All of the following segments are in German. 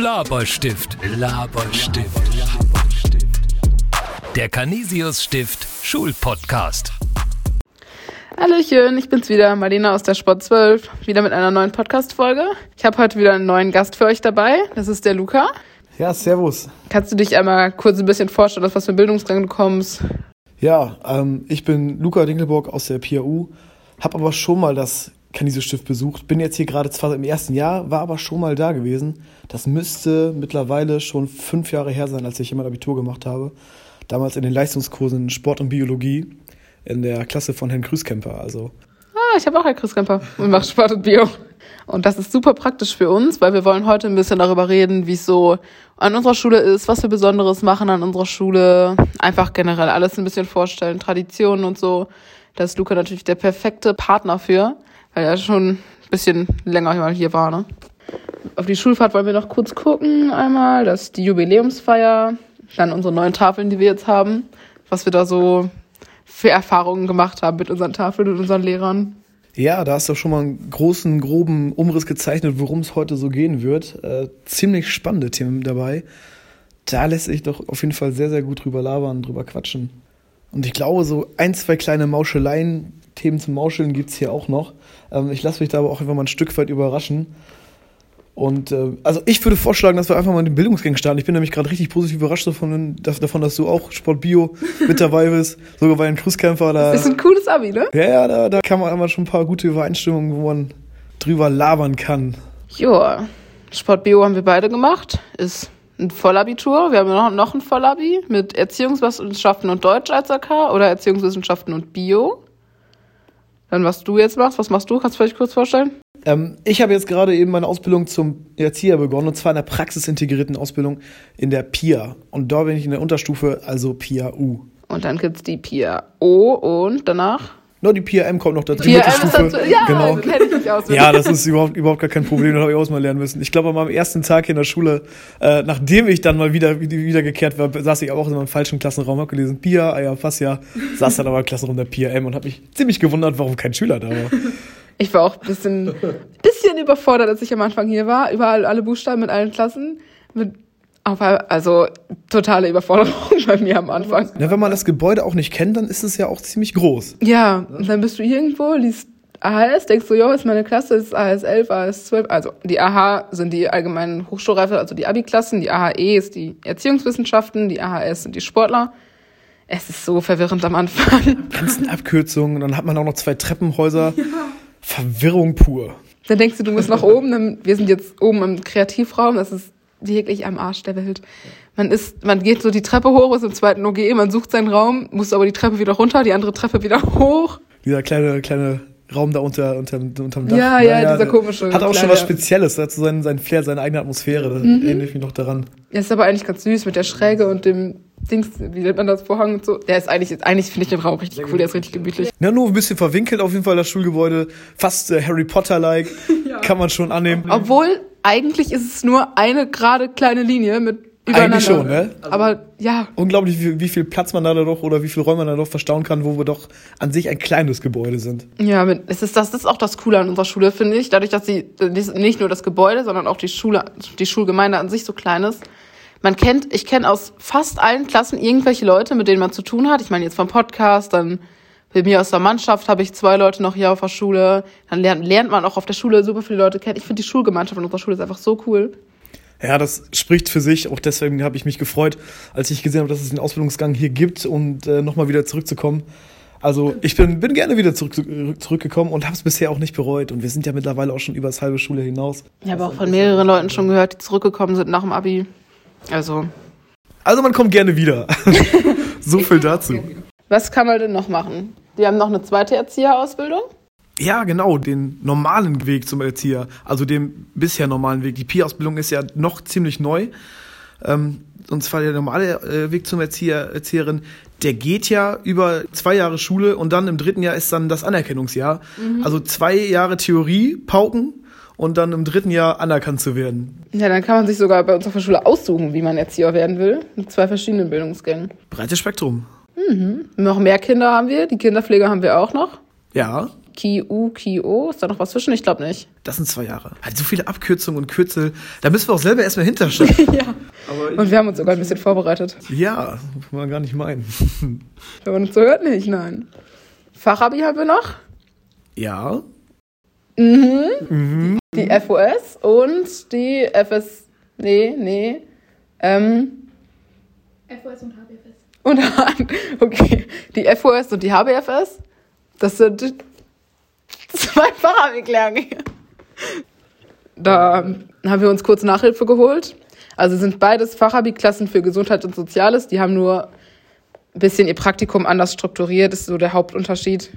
Laberstift, Laberstift, Der Canisius Stift Schulpodcast. Hallöchen, ich bin's wieder, Marlena aus der Sport 12, wieder mit einer neuen Podcast-Folge. Ich habe heute wieder einen neuen Gast für euch dabei, das ist der Luca. Ja, servus. Kannst du dich einmal kurz ein bisschen vorstellen, aus was für Bildungsgang du kommst? Ja, ähm, ich bin Luca Dinkelburg aus der PAU, habe aber schon mal das Canisius-Stift besucht. Bin jetzt hier gerade zwar im ersten Jahr, war aber schon mal da gewesen. Das müsste mittlerweile schon fünf Jahre her sein, als ich hier mein Abitur gemacht habe. Damals in den Leistungskursen Sport und Biologie in der Klasse von Herrn Krüskemper. Also. Ah, ich habe auch Herrn Krüskemper und mache Sport und Bio. Und das ist super praktisch für uns, weil wir wollen heute ein bisschen darüber reden, wie es so an unserer Schule ist, was wir Besonderes machen an unserer Schule. Einfach generell alles ein bisschen vorstellen, Traditionen und so. Da ist Luca natürlich der perfekte Partner für weil er schon ein bisschen länger mal hier war. Ne? Auf die Schulfahrt wollen wir noch kurz gucken einmal. Das ist die Jubiläumsfeier, dann unsere neuen Tafeln, die wir jetzt haben, was wir da so für Erfahrungen gemacht haben mit unseren Tafeln und unseren Lehrern. Ja, da hast du schon mal einen großen, groben Umriss gezeichnet, worum es heute so gehen wird. Äh, ziemlich spannende Themen dabei. Da lässt sich doch auf jeden Fall sehr, sehr gut drüber labern, drüber quatschen. Und ich glaube, so ein, zwei kleine Mauscheleien, Themen zum Mauscheln gibt es hier auch noch. Ähm, ich lasse mich da aber auch einfach mal ein Stück weit überraschen. Und äh, also ich würde vorschlagen, dass wir einfach mal den Bildungsgang starten. Ich bin nämlich gerade richtig positiv überrascht davon, dass, davon, dass du auch Sport Bio mit dabei bist. Sogar bei einem Cruisekämpfer. Da, das ist ein cooles Abi, ne? Ja, ja, da, da kann man einmal schon ein paar gute Übereinstimmungen, wo man drüber labern kann. Joa, Sport Bio haben wir beide gemacht. Ist ein Vollabitur. Wir haben noch, noch ein Vollabi mit Erziehungswissenschaften und Deutsch als AK oder Erziehungswissenschaften und Bio. Dann, was du jetzt machst, was machst du? Kannst du vielleicht kurz vorstellen? Ähm, ich habe jetzt gerade eben meine Ausbildung zum Erzieher begonnen, und zwar in der praxisintegrierten Ausbildung in der PIA. Und da bin ich in der Unterstufe, also PIA U. Und dann gibt es die PIA O und danach? No, die PRM kommt noch dazu. PRM ist dazu. Ja, genau. kenne ich mich aus. Ja, das ist überhaupt, überhaupt gar kein Problem. Das habe ich auch mal lernen müssen. Ich glaube, an meinem ersten Tag in der Schule, äh, nachdem ich dann mal wieder, wieder gekehrt war, saß ich auch in meinem falschen Klassenraum, habe gelesen, Pia, ah ja, fast ja, saß dann aber im Klassenraum der PRM und habe mich ziemlich gewundert, warum kein Schüler da war. Ich war auch ein bisschen, bisschen überfordert, als ich am Anfang hier war. Überall alle Buchstaben mit allen Klassen. Mit aber also totale Überforderung bei mir am Anfang. Ja, wenn man das Gebäude auch nicht kennt, dann ist es ja auch ziemlich groß. Ja, und dann bist du irgendwo, liest AHS, denkst du, jo, ist meine Klasse, ist AHS 11, AHS 12. Also die AH sind die allgemeinen Hochschulreife, also die Abi-Klassen, die AHE ist die Erziehungswissenschaften, die AHS sind die Sportler. Es ist so verwirrend am Anfang. Ganzen Abkürzungen, dann hat man auch noch zwei Treppenhäuser. Ja. Verwirrung pur. Dann denkst du, du musst nach oben. Wir sind jetzt oben im Kreativraum, das ist wirklich am Arsch der Welt. Man ist, man geht so die Treppe hoch, ist im zweiten OGE, man sucht seinen Raum, muss aber die Treppe wieder runter, die andere Treppe wieder hoch. Dieser kleine, kleine Raum da unter, unter, unterm Dach. Ja, ja, ja dieser komische. Hat auch schon was Spezielles, dazu seinen, seinen Flair, seine eigene Atmosphäre. Da mhm. erinnere ich mich noch daran. Ja, ist aber eigentlich ganz süß mit der Schräge und dem Dings, wie nennt man das, Vorhang und so. Der ist eigentlich, eigentlich finde ich den Raum richtig cool, der ist richtig gemütlich. Ja, nur ein bisschen verwinkelt auf jeden Fall das Schulgebäude. Fast äh, Harry Potter-like. ja. Kann man schon annehmen. Obwohl, eigentlich ist es nur eine gerade kleine Linie mit Eigentlich schon, ne? Aber ja. Unglaublich, wie, wie, viel Platz man da doch oder wie viel Räume man da doch verstauen kann, wo wir doch an sich ein kleines Gebäude sind. Ja, es ist das ist auch das Coole an unserer Schule, finde ich. Dadurch, dass sie nicht nur das Gebäude, sondern auch die Schule, die Schulgemeinde an sich so klein ist. Man kennt, ich kenne aus fast allen Klassen irgendwelche Leute, mit denen man zu tun hat. Ich meine jetzt vom Podcast, dann bei mir aus der Mannschaft habe ich zwei Leute noch hier auf der Schule. Dann lernt, lernt man auch auf der Schule super viele Leute kennen. Ich finde die Schulgemeinschaft in unserer Schule ist einfach so cool. Ja, das spricht für sich. Auch deswegen habe ich mich gefreut, als ich gesehen habe, dass es den Ausbildungsgang hier gibt und äh, nochmal wieder zurückzukommen. Also ich bin, bin gerne wieder zurück, zurückgekommen und habe es bisher auch nicht bereut. Und wir sind ja mittlerweile auch schon über das halbe Schule hinaus. Ich habe auch von mehreren Leuten schon gehört, die zurückgekommen sind nach dem Abi. Also. Also man kommt gerne wieder. so viel dazu. Was kann man denn noch machen? Die haben noch eine zweite Erzieherausbildung? Ja, genau, den normalen Weg zum Erzieher, also den bisher normalen Weg. Die PI-Ausbildung ist ja noch ziemlich neu. Ähm, und zwar der normale äh, Weg zum Erzieher, Erzieherin, der geht ja über zwei Jahre Schule und dann im dritten Jahr ist dann das Anerkennungsjahr. Mhm. Also zwei Jahre Theorie, Pauken und dann im dritten Jahr anerkannt zu werden. Ja, dann kann man sich sogar bei uns auf der Schule aussuchen, wie man Erzieher werden will, mit zwei verschiedenen Bildungsgängen. Breites Spektrum. Mhm. Noch mehr Kinder haben wir, die Kinderpflege haben wir auch noch. Ja, KIU, KIO. Ist da noch was zwischen? Ich glaube nicht. Das sind zwei Jahre. Halt so viele Abkürzungen und Kürzel. Da müssen wir auch selber erstmal hinterstehen. ja. Und wir haben uns sogar ein bisschen vorbereitet. ja, kann man gar nicht meinen. Wenn man uns so hört, nicht, nein. Fachabi haben wir noch. ja. Die FOS und die FS. Nee, nee. Ähm, FOS und HBFS. Und okay. Die FOS und die HBFS. Das sind zwei Fachabi-Klärgänge. Da haben wir uns kurz Nachhilfe geholt. Also sind beides Fachabi-Klassen für Gesundheit und Soziales. Die haben nur ein bisschen ihr Praktikum anders strukturiert, ist so der Hauptunterschied.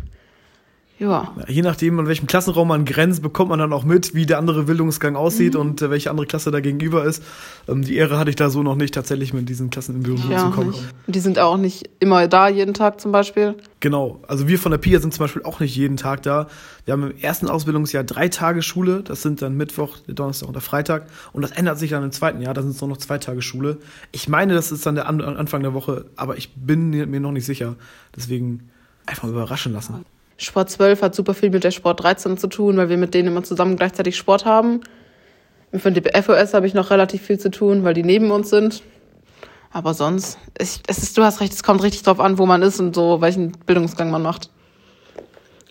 Ja. Je nachdem, an welchem Klassenraum man grenzt, bekommt man dann auch mit, wie der andere Bildungsgang aussieht Mhm. und äh, welche andere Klasse da gegenüber ist. Ähm, die Ehre hatte ich da so noch nicht, tatsächlich mit diesen Klassen in Berührung Ja, zu kommen. nicht. Die sind auch nicht immer da, jeden Tag zum Beispiel. Genau. Also wir von der PIA sind zum Beispiel auch nicht jeden Tag da. Wir haben im ersten Ausbildungsjahr drei Tage Schule. Das sind dann Mittwoch, Donnerstag und der Freitag. Und das ändert sich dann im zweiten Jahr. Da sind es nur noch zwei Tage Schule. Ich meine, das ist dann der An Anfang der Woche, aber ich bin mir noch nicht sicher. Deswegen einfach überraschen lassen. Sport 12 hat super viel mit der Sport 13 zu tun, weil wir mit denen immer zusammen gleichzeitig Sport haben. Von der FOS habe ich noch relativ viel zu tun, weil die neben uns sind. Aber sonst, ich, es ist, du hast recht, es kommt richtig drauf an, wo man ist und so, welchen Bildungsgang man macht.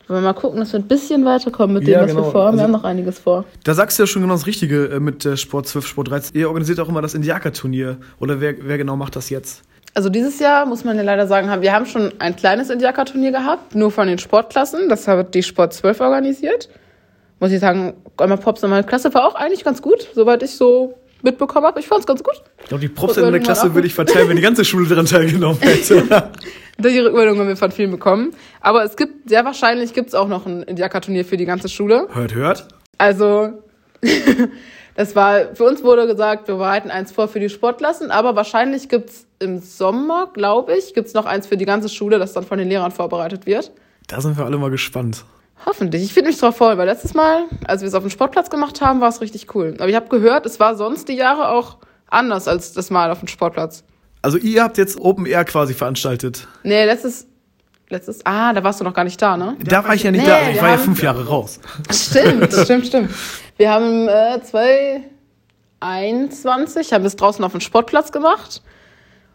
Wollen wir mal gucken, dass wir ein bisschen weiterkommen mit dem, Ja, was genau. wir vorhaben. Wir Also- haben noch einiges vor. Da sagst du ja schon genau das Richtige äh, mit Sport 12, Sport 13. Ihr organisiert auch immer das Indiaka-Turnier. Oder wer, wer genau macht das jetzt? Also dieses Jahr muss man ja leider sagen, haben- wir haben schon ein kleines Indiaka-Turnier gehabt, nur von den Sportklassen. Das hat die Sport 12 organisiert. Muss ich sagen, einmal Pops in meiner Klasse war auch eigentlich ganz gut, soweit ich so mitbekommen habe. Ich fand's ganz gut. Ich glaube, die Props in der Klasse würde ich verteilen, wenn die ganze Schule daran teilgenommen hätte. Die Rückmeldung haben wir von vielen bekommen. Aber es gibt, sehr wahrscheinlich gibt's auch noch ein Indiaka-Turnier für die ganze Schule. hört, hört. Also, das war, für uns wurde gesagt, wir bereiten eins vor für die Sportklassen, aber wahrscheinlich gibt's im Sommer, glaube ich, gibt's noch eins für die ganze Schule, das dann von den Lehrern vorbereitet wird. Da sind wir alle mal gespannt. Hoffentlich. Ich finde mich drauf voll, weil letztes Mal, als wir es auf dem Sportplatz gemacht haben, war es richtig cool. Aber ich habe gehört, es war sonst die Jahre auch anders als das Mal auf dem Sportplatz. Also ihr habt jetzt Open Air quasi veranstaltet. Nee, letztes, letztes, ah, da warst du noch gar nicht da, ne? Da war ich ja nicht Nee, da. Ich war ja haben- fünf Jahre raus. Stimmt, stimmt, stimmt. Wir haben äh, 2021, haben es draußen auf dem Sportplatz gemacht.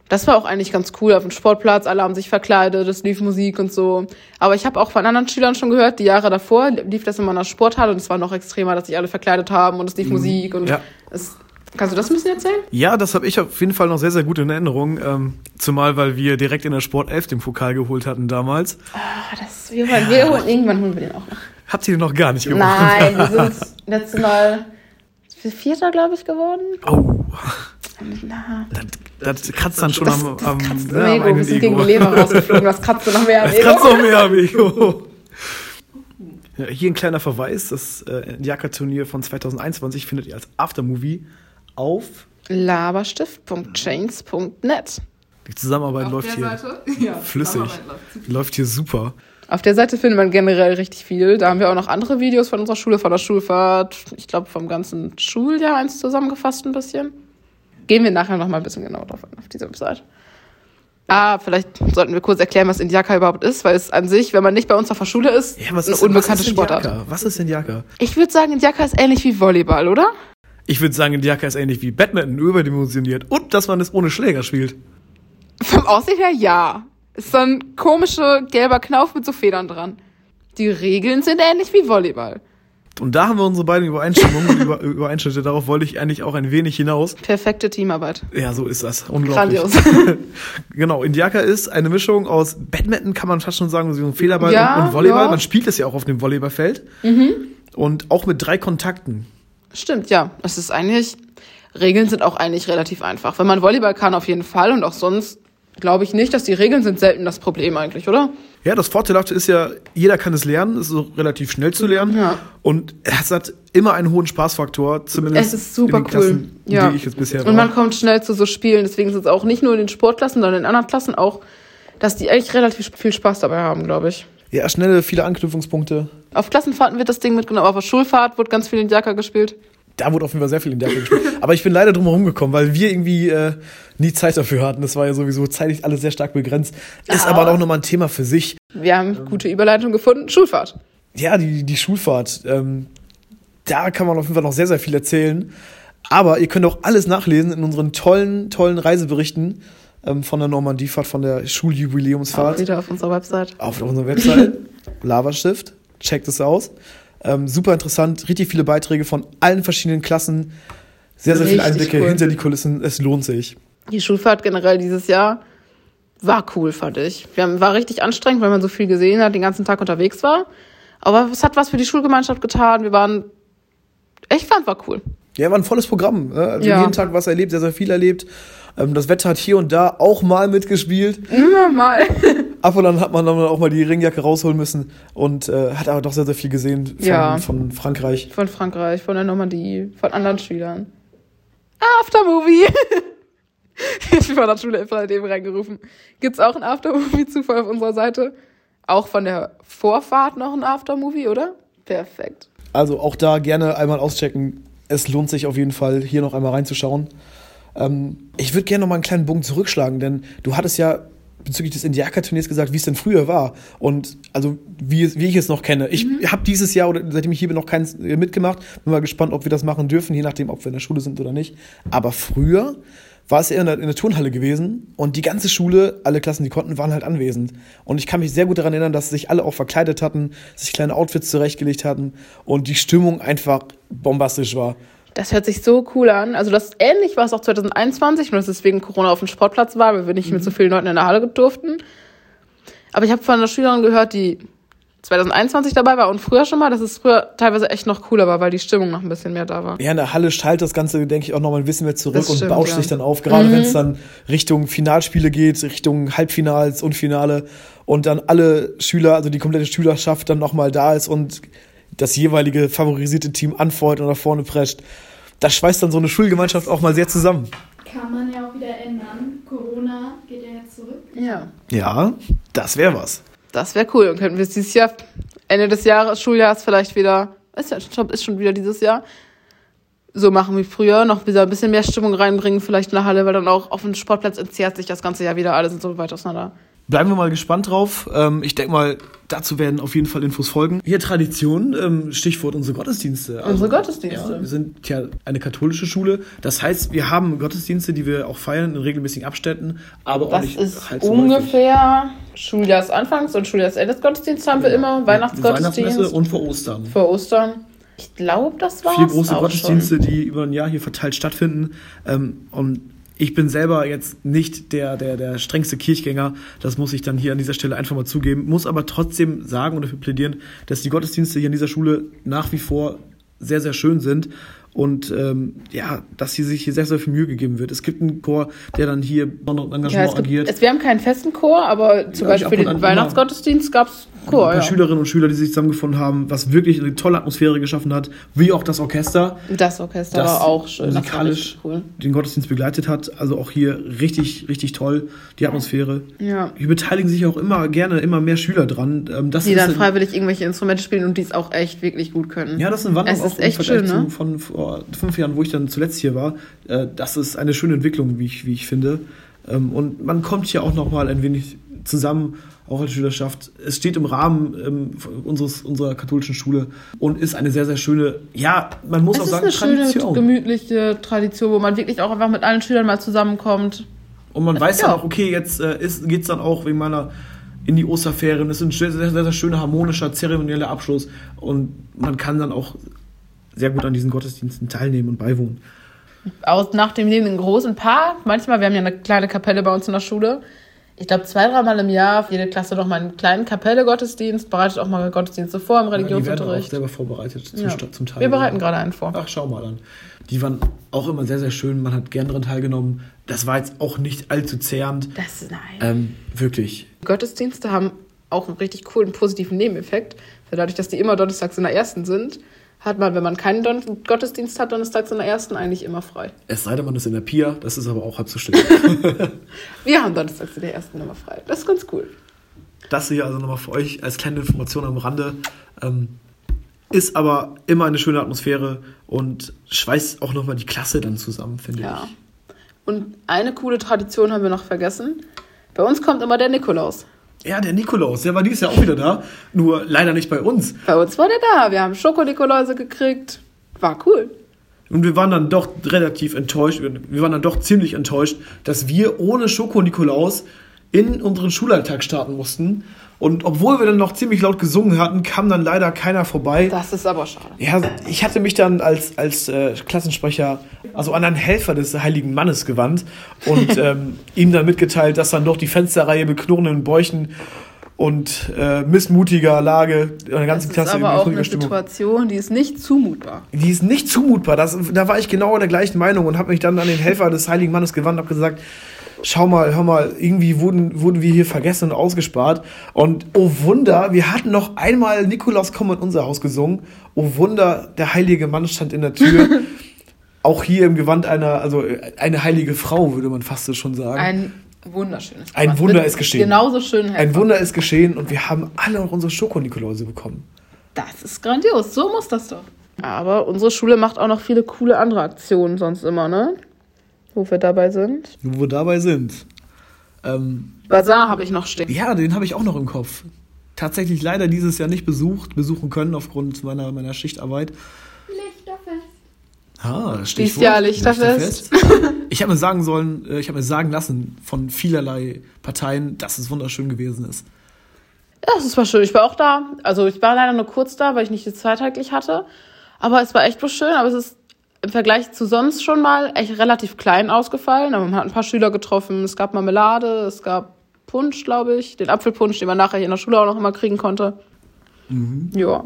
Das war auch eigentlich ganz cool auf dem Sportplatz. Alle haben sich verkleidet, es lief Musik und so. Aber ich habe auch von anderen Schülern schon gehört, die Jahre davor lief das in meiner Sporthalle und es war noch extremer, dass sich alle verkleidet haben und es lief Musik und Ja. es. Kannst du das ein bisschen erzählen? Ja, das habe ich auf jeden Fall noch sehr, sehr gut in Erinnerung. Ähm, zumal, weil wir direkt in der Sport 11 den Pokal geholt hatten damals. Ah, das, wir, holen, wir holen, irgendwann holen wir den auch noch. Habt ihr den noch gar nicht gewonnen? Nein, wir sind letztes Mal Vierter, glaube ich, geworden. Oh, Na, das, das kratzt dann schon das, am, das am, kratzt ne, am Ego. Wir sind gegen die Leber rausgeflogen. Das kratzt noch mehr am Das kratzt Ego. noch mehr am Ego. Ja, hier ein kleiner Verweis. Das äh, Jaka-Turnier von 2021 findet ihr als Aftermovie auf. Laberstift.chains.net. Die Zusammenarbeit läuft hier Ja, flüssig. Läuft hier super. Auf der Seite findet man generell richtig viel. Da haben wir auch noch andere Videos von unserer Schule, von der Schulfahrt. Ich glaube, vom ganzen Schuljahr eins zusammengefasst ein bisschen. Gehen wir nachher noch mal ein bisschen genauer drauf ein, auf dieser Website. Ah, vielleicht sollten wir kurz erklären, was Indiaka überhaupt ist, weil es an sich, wenn man nicht bei uns auf der Schule ist, Ja, was eine ist, unbekannte was ist Sportart. Was ist Indiaka? Ich würde sagen, Indiaka ist ähnlich wie Volleyball, oder? Ich würde sagen, Indiaka ist ähnlich wie Badminton, überdimensioniert. Und dass man es ohne Schläger spielt. Vom Aussehen her ja. Ist so ein komischer gelber Knauf mit so Federn dran. Die Regeln sind ähnlich wie Volleyball. Und da haben wir unsere beiden Übereinstimmungen und Über Übereinschnitte. Darauf wollte ich eigentlich auch ein wenig hinaus. Perfekte Teamarbeit. Ja, so ist das. Unglaublich. Grandios. Genau, Indiaka ist eine Mischung aus Badminton, kann man fast schon sagen, so ein Federball Ja, und, und Volleyball. ja. Mhm. Man spielt es ja auch auf dem Volleyballfeld. Und auch mit drei Kontakten. Stimmt, ja. Es ist eigentlich, Regeln sind auch eigentlich relativ einfach. Wenn man Volleyball kann, auf jeden Fall. Und auch sonst glaube ich nicht, dass die Regeln sind selten das Problem eigentlich, oder? Ja, das Vorteilhafte ist ja, jeder kann es lernen, es ist so relativ schnell zu lernen. Ja. Und es hat immer einen hohen Spaßfaktor, zumindest Es ist super in den cool. Klassen, in ja. denen ich jetzt bisher war. Und man kommt schnell zu so Spielen. Deswegen ist es auch nicht nur in den Sportklassen, sondern in anderen Klassen auch, dass die eigentlich relativ viel Spaß dabei haben, glaube ich. Ja, schnelle, viele Anknüpfungspunkte. Auf Klassenfahrten wird das Ding mitgenommen, auf der Schulfahrt wird ganz viel in Jaka gespielt. Da wurde auf jeden Fall sehr viel in Ecke gespielt. Aber ich bin leider drum herum gekommen, weil wir irgendwie äh, nie Zeit dafür hatten. Das war ja sowieso zeitlich alles sehr stark begrenzt. Ist Ah. aber auch nochmal ein Thema für sich. Wir haben gute Überleitung gefunden. Schulfahrt. ja, die, die Schulfahrt. Ähm, da kann man auf jeden Fall noch sehr, sehr viel erzählen. Aber ihr könnt auch alles nachlesen in unseren tollen, tollen Reiseberichten ähm, von der Normandiefahrt, von der Auch Schuljubiläumsfahrt. wieder auf unserer Website. Auf unserer Website. Lavastift. Checkt es aus. Ähm, super interessant. Richtig viele Beiträge von allen verschiedenen Klassen. Sehr, sehr viele Einblicke cool. hinter die Kulissen. Es lohnt sich. Die Schulfahrt generell dieses Jahr war cool, fand ich. Wir haben, war richtig anstrengend, weil man so viel gesehen hat, den ganzen Tag unterwegs war. Aber es hat was für die Schulgemeinschaft getan. Wir waren, ich fand, war cool. Ja, war ein volles Programm. Ne? Also Ja. jeden Tag was erlebt, sehr, sehr viel erlebt. Ähm, das Wetter hat hier und da auch mal mitgespielt. Immer mal. Ab und an hat man dann auch mal die Ringjacke rausholen müssen und äh, hat aber doch sehr, sehr viel gesehen von, Ja. von Frankreich. Von Frankreich, von der Normandie, von anderen Schülern. Aftermovie! ich war der Schule Infra eben reingerufen. Gibt's auch ein Aftermovie-Zufall auf unserer Seite? Auch von der Vorfahrt noch ein Aftermovie, oder? Perfekt. Also auch da gerne einmal auschecken. Es lohnt sich auf jeden Fall, hier noch einmal reinzuschauen. Ähm, ich würde gerne noch mal einen kleinen Bogen zurückschlagen, denn du hattest ja bezüglich des Indiaka-Turniers gesagt, wie es denn früher war. Und also wie, wie ich es noch kenne. Ich habe dieses Jahr oder seitdem ich hier bin noch keins äh, mitgemacht. Bin mal gespannt, ob wir das machen dürfen, je nachdem, ob wir in der Schule sind oder nicht. Aber früher war es eher in der, in der Turnhalle gewesen und die ganze Schule, alle Klassen, die konnten, waren halt anwesend. Und ich kann mich sehr gut daran erinnern, dass sich alle auch verkleidet hatten, sich kleine Outfits zurechtgelegt hatten und die Stimmung einfach bombastisch war. Das hört sich so cool an. Also das ähnlich war es auch 2021, nur dass es wegen Corona auf dem Sportplatz war, weil wir nicht mit so vielen Leuten in der Halle durften. Aber ich habe von einer Schülerin gehört, die 2021 dabei war und früher schon mal, dass es früher teilweise echt noch cooler war, weil die Stimmung noch ein bisschen mehr da war. Ja, in der Halle schaltet das Ganze, denke ich, auch noch mal ein bisschen mehr zurück Das und stimmt, bauscht ja. sich dann auf. Gerade wenn es dann Richtung Finalspiele geht, Richtung Halbfinals und Finale und dann alle Schüler, also die komplette Schülerschaft dann noch mal da ist und das jeweilige favorisierte Team anfeuert und nach vorne prescht. Das schweißt dann so eine Schulgemeinschaft auch mal sehr zusammen. Kann man ja auch wieder ändern. Corona geht ja jetzt zurück. Ja. Ja, das wäre was. Das wäre cool. Und könnten wir es dieses Jahr, Ende des Jahres, Schuljahres vielleicht wieder, ist ja schon, ist schon wieder dieses Jahr, so machen wie früher, noch wieder ein bisschen mehr Stimmung reinbringen, vielleicht in der Halle, weil dann auch auf dem Sportplatz entzerrt sich das ganze Jahr wieder, alle sind so weit auseinander. Bleiben wir mal gespannt drauf. Ähm, ich denke mal, dazu werden auf jeden Fall Infos folgen. Hier Tradition, ähm, Stichwort unsere Gottesdienste. Also, Unsere Gottesdienste. Ja, wir sind ja eine katholische Schule. Das heißt, wir haben Gottesdienste, die wir auch feiern in regelmäßigen Abständen, aber auch Das nicht ist halt so häufig. ungefähr Schuljahresanfangs- und Schuljahresendesgottesdienst haben wir immer, Weihnachtsmesse Weihnachtsgottesdienst und vor Ostern. vor Ostern. Ich glaube, das war's Vier große auch Gottesdienste, die über ein Jahr hier verteilt stattfinden. Ähm, und ich bin selber jetzt nicht der, der, der strengste Kirchgänger. Das muss ich dann hier an dieser Stelle einfach mal zugeben. Muss aber trotzdem sagen und dafür plädieren, dass die Gottesdienste hier an dieser Schule nach wie vor sehr, sehr schön sind. Und ähm, ja, dass hier sich hier sehr, sehr viel Mühe gegeben wird. Es gibt einen Chor, der dann hier besonderen Ja, Engagement es gibt, agiert. es, wir haben keinen festen Chor, aber zum Ja, Beispiel den an immer. Weihnachtsgottesdienst Chor. ein paar Ja. Schülerinnen und Schüler, die sich zusammengefunden haben, was wirklich eine tolle Atmosphäre geschaffen hat, wie auch das Orchester. Das Orchester das war auch schön. Musikalisch cool. den Gottesdienst begleitet hat. Also auch hier richtig, richtig toll, die Atmosphäre. Ja. Hier beteiligen sich auch immer gerne immer mehr Schüler dran. Ähm, Das Die dann freiwillig irgendwelche Instrumente spielen und die es auch echt wirklich gut können. ja, das ist eine Wandlung Es ist echt schön, ne? von vor fünf Jahren, wo ich dann zuletzt hier war. Äh, Das ist eine schöne Entwicklung, wie ich, wie ich finde. Ähm, Und man kommt hier auch noch mal ein wenig zusammen, auch als Schülerschaft. Es steht im Rahmen ähm, unseres, unserer katholischen Schule und ist eine sehr, sehr schöne, ja, man muss Es auch ist sagen, eine schöne, Tradition. gemütliche Tradition, wo man wirklich auch einfach mit allen Schülern mal zusammenkommt. Und man weiß Ja. dann auch, okay, jetzt äh, geht es dann auch wegen meiner in die Osterferien. Es ist ein sehr, sehr, sehr schöner, harmonischer, zeremonieller Abschluss. Und man kann dann auch sehr gut an diesen Gottesdiensten teilnehmen und beiwohnen. Aus, nach dem Leben in großen Paar. Manchmal, wir haben ja eine kleine Kapelle bei uns in der Schule. Ich glaube, zwei, dreimal im Jahr für jede Klasse noch mal einen kleinen Kapelle-Gottesdienst, bereitet auch mal Gottesdienste vor im die werden auch Religionsunterricht. selber vorbereitet zum, Ja. Zum Teil. Wir bereiten gerade einen vor. Ach, schau mal an. Die waren auch immer sehr, sehr schön. Man hat gern daran teilgenommen. Das war jetzt auch nicht allzu zehrend. Das, nein. Ähm, wirklich. Gottesdienste haben auch einen richtig coolen positiven Nebeneffekt. Weil dadurch, dass die immer donnerstags in der ersten sind, hat man, wenn man keinen Don Gottesdienst hat, donnerstags in der ersten eigentlich immer frei. Es sei denn, man ist in der Pia. Das ist aber auch halb so schlimm. Wir haben donnerstags in der ersten immer frei. Das ist ganz cool. Das hier also nochmal für euch als kleine Information am Rande. Ähm, ist aber immer eine schöne Atmosphäre und schweißt auch nochmal die Klasse dann zusammen, finde Ja. ich. Und eine coole Tradition haben wir noch vergessen. Bei uns kommt immer der Nikolaus. Ja, der Nikolaus, der war dieses Jahr auch wieder da, nur leider nicht bei uns. Bei uns war der da. Wir haben Schokonikoläuse gekriegt. War cool. Und wir waren dann doch relativ enttäuscht, wir waren dann doch ziemlich enttäuscht, dass wir ohne Schoko-Nikolaus in unseren Schulalltag starten mussten. Und obwohl wir dann noch ziemlich laut gesungen hatten, kam dann leider keiner vorbei. Das ist aber schade. Ja, ich hatte mich dann als, als äh, Klassensprecher, also an einen Helfer des heiligen Mannes gewandt und ähm, ihm dann mitgeteilt, dass dann doch die Fensterreihe mit knurrenden Bäuchen und äh, missmutiger Lage in der ganzen Das ist Klasse aber in auch ruhiger eine Stimmung. Situation, die ist nicht zumutbar. Die ist nicht zumutbar. Das, da war ich genau der gleichen Meinung und habe mich dann an den Helfer des heiligen Mannes gewandt und habe gesagt, schau mal, hör mal, irgendwie wurden, wurden wir hier vergessen und ausgespart. Und oh Wunder, wir hatten noch einmal Nikolaus komm in unser Haus gesungen. Oh Wunder, der heilige Mann stand in der Tür. Auch hier im Gewand einer, also eine heilige Frau, würde man fast so schon sagen. Ein wunderschönes. Ein Gewand. Wunder Mit ist geschehen. Genauso schön. Ein Wunder ist geschehen und wir haben alle noch unsere Schoko-Nikoläuse bekommen. Das ist grandios. So muss das doch. Aber unsere Schule macht auch noch viele coole andere Aktionen sonst immer, ne? Wo wir dabei sind. Wo wir dabei sind. Ähm, Bazar habe ich noch stehen. Ja, den habe ich auch noch im Kopf. Tatsächlich leider dieses Jahr nicht besucht, besuchen können aufgrund meiner, meiner Schichtarbeit. Lichterfest. Ah, Dieses Jahr Lichterfest. Ich habe mir sagen sollen, äh, ich habe mir sagen lassen von vielerlei Parteien, dass es wunderschön gewesen ist. Ja, das war schön. Ich war auch da. Also ich war leider nur kurz da, weil ich nicht die Zeit eigentlich hatte. Aber es war echt bloß schön. Aber es ist im Vergleich zu sonst schon mal echt relativ klein ausgefallen. Aber man hat ein paar Schüler getroffen. Es gab Marmelade, es gab Punsch, glaube ich. Den Apfelpunsch, den man nachher in der Schule auch noch immer kriegen konnte. Ja.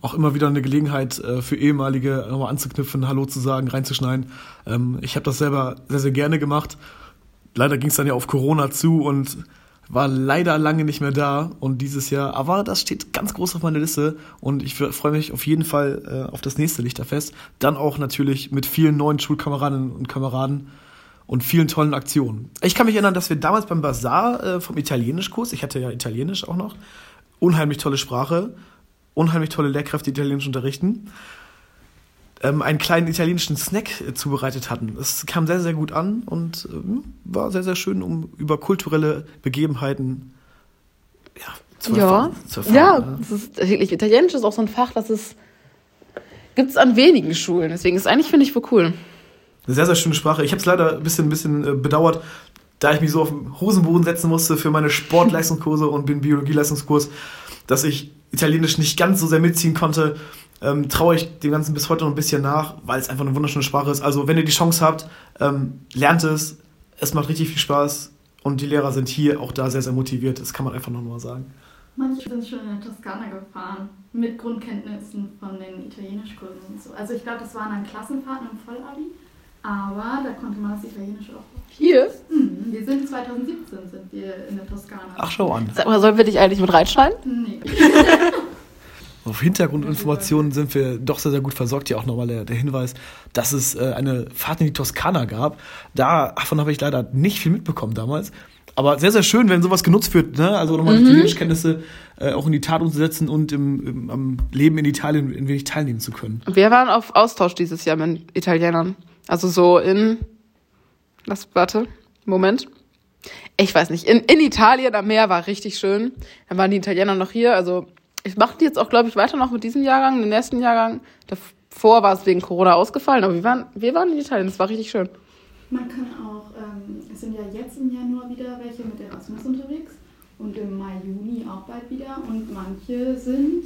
Auch immer wieder eine Gelegenheit äh, für ehemalige nochmal anzuknüpfen, Hallo zu sagen, reinzuschneiden. Ähm, ich habe das selber sehr, sehr gerne gemacht. Leider ging es dann ja auf Corona zu und war leider lange nicht mehr da und dieses Jahr, aber das steht ganz groß auf meiner Liste und ich freue mich auf jeden Fall äh, auf das nächste Lichterfest. Dann auch natürlich mit vielen neuen Schulkameradinnen und Kameraden und vielen tollen Aktionen. Ich kann mich erinnern, dass wir damals beim Bazar äh, vom Italienischkurs, ich hatte ja Italienisch auch noch, unheimlich tolle Sprache, unheimlich tolle Lehrkräfte, die Italienisch unterrichten, ähm, einen kleinen italienischen Snack äh, zubereitet hatten. Es kam sehr, sehr gut an und ähm, war sehr, sehr schön, um über kulturelle Begebenheiten ja, zu Ja, erfahren. Zu erfahren ja, ne? das ist wirklich, Italienisch ist auch so ein Fach, das ist, gibt's an wenigen Schulen. Deswegen ist eigentlich, finde ich, voll cool. Eine sehr, sehr schöne Sprache. Ich habe es leider ein bisschen, ein bisschen äh, bedauert, da ich mich so auf den Hosenboden setzen musste für meine Sportleistungskurse und den Biologieleistungskurs, dass ich Italienisch nicht ganz so sehr mitziehen konnte. Ähm, traue ich dem Ganzen bis heute noch ein bisschen nach, weil es einfach eine wunderschöne Sprache ist. Also, wenn ihr die Chance habt, ähm, lernt es. Es macht richtig viel Spaß und die Lehrer sind hier auch da sehr, sehr motiviert. Das kann man einfach nur mal sagen. Manche sind schon in der Toskana gefahren mit Grundkenntnissen von den Italienischkursen und so. Also ich glaube, das waren dann Klassenfahrten im Vollabi, aber da konnte man das Italienische auch. Hier? Mhm, wir sind 2017 sind wir in der Toskana. Ach, schau an. Sag mal, sollen wir dich eigentlich mit reinschneiden? Nee. Auf Hintergrundinformationen sind wir doch sehr, sehr gut versorgt. Hier auch nochmal der, der Hinweis, dass es äh, eine Fahrt in die Toskana gab. Davon habe ich leider nicht viel mitbekommen damals. Aber sehr, sehr schön, wenn sowas genutzt wird. Ne? Also nochmal die Italienischkenntnisse äh, auch in die Tat umzusetzen und im, im, am Leben in Italien ein wenig teilnehmen zu können. Wir waren auf Austausch dieses Jahr mit Italienern. Also so in, lass, warte, Moment. Ich weiß nicht, in, in Italien am Meer war richtig schön. Dann waren die Italiener noch hier. Also ich mache die jetzt auch, glaube ich, weiter noch mit diesem Jahrgang, den nächsten Jahrgang. Davor war es wegen Corona ausgefallen, aber wir waren, wir waren in Italien, das war richtig schön. Man kann auch, ähm, es sind ja jetzt im Januar wieder welche mit Erasmus unterwegs und im Mai, Juni auch bald wieder und manche sind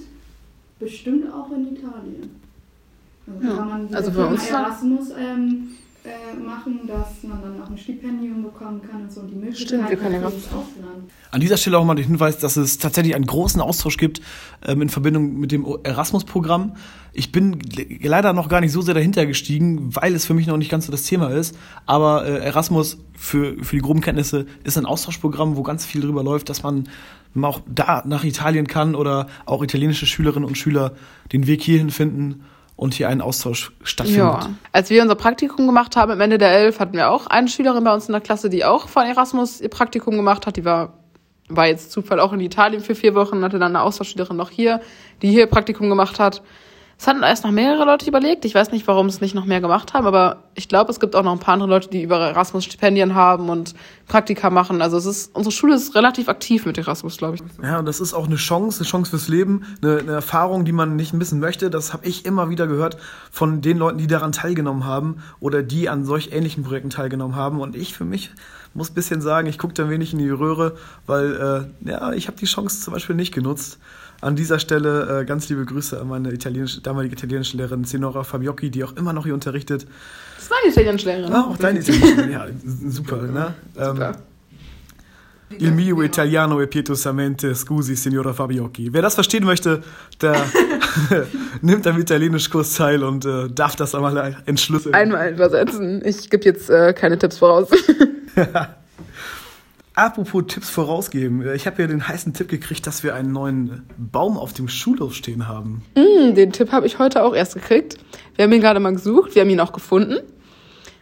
bestimmt auch in Italien. Also Ja, kann man also bei uns Erasmus ähm, äh, machen, dass man dann auch ein Stipendium bekommen kann und so und die Möglichkeit Stimmt, wir können ins Ausland. An dieser Stelle auch mal den Hinweis, dass es tatsächlich einen großen Austausch gibt ähm, in Verbindung mit dem Erasmus-Programm. Ich bin le- leider noch gar nicht so sehr dahinter gestiegen, weil es für mich noch nicht ganz so das Thema ist. Aber äh, Erasmus für, für die groben Kenntnisse ist ein Austauschprogramm, wo ganz viel drüber läuft, dass man auch da nach Italien kann oder auch italienische Schülerinnen und Schüler den Weg hierhin finden und hier einen Austausch stattfindet. Ja. Als wir unser Praktikum gemacht haben, am Ende der Elf, hatten wir auch eine Schülerin bei uns in der Klasse, die auch von Erasmus ihr Praktikum gemacht hat. Die war, war jetzt Zufall auch in Italien für vier Wochen, hatte dann eine Austauschschülerin noch hier, die hier ihr Praktikum gemacht hat. Es hatten erst noch mehrere Leute überlegt. Ich weiß nicht, warum es nicht noch mehr gemacht haben, aber ich glaube, es gibt auch noch ein paar andere Leute, die über Erasmus-Stipendien haben und Praktika machen. Also es ist, unsere Schule ist relativ aktiv mit Erasmus, glaube ich. Ja, und das ist auch eine Chance, eine Chance fürs Leben, eine, eine Erfahrung, die man nicht missen möchte. Das habe ich immer wieder gehört von den Leuten, die daran teilgenommen haben oder die an solch ähnlichen Projekten teilgenommen haben. Und ich für mich muss ein bisschen sagen, ich gucke da wenig in die Röhre, weil äh, ja, ich habe die Chance zum Beispiel nicht genutzt. An dieser Stelle äh, ganz liebe Grüße an meine italienische, damalige italienische Lehrerin Sinora Fabiocchi, die auch immer noch hier unterrichtet. Das war die Italienischlehrerin. Ah, auch deine Italienische, ja, super, ne? Ähm, Il mio italiano è pietosamente, scusi, signora Fabiocchi. Wer das verstehen möchte, der nimmt am Italienischkurs teil und äh, darf das einmal entschlüsseln. Einmal übersetzen. Ich gebe jetzt äh, keine Tipps voraus. Apropos Tipps vorausgeben. äh, Ich habe ja den heißen Tipp gekriegt, dass wir einen neuen Baum auf dem Schulhof stehen haben. Hm, den Tipp habe ich heute auch erst gekriegt. Wir haben ihn gerade mal gesucht, wir haben ihn auch gefunden.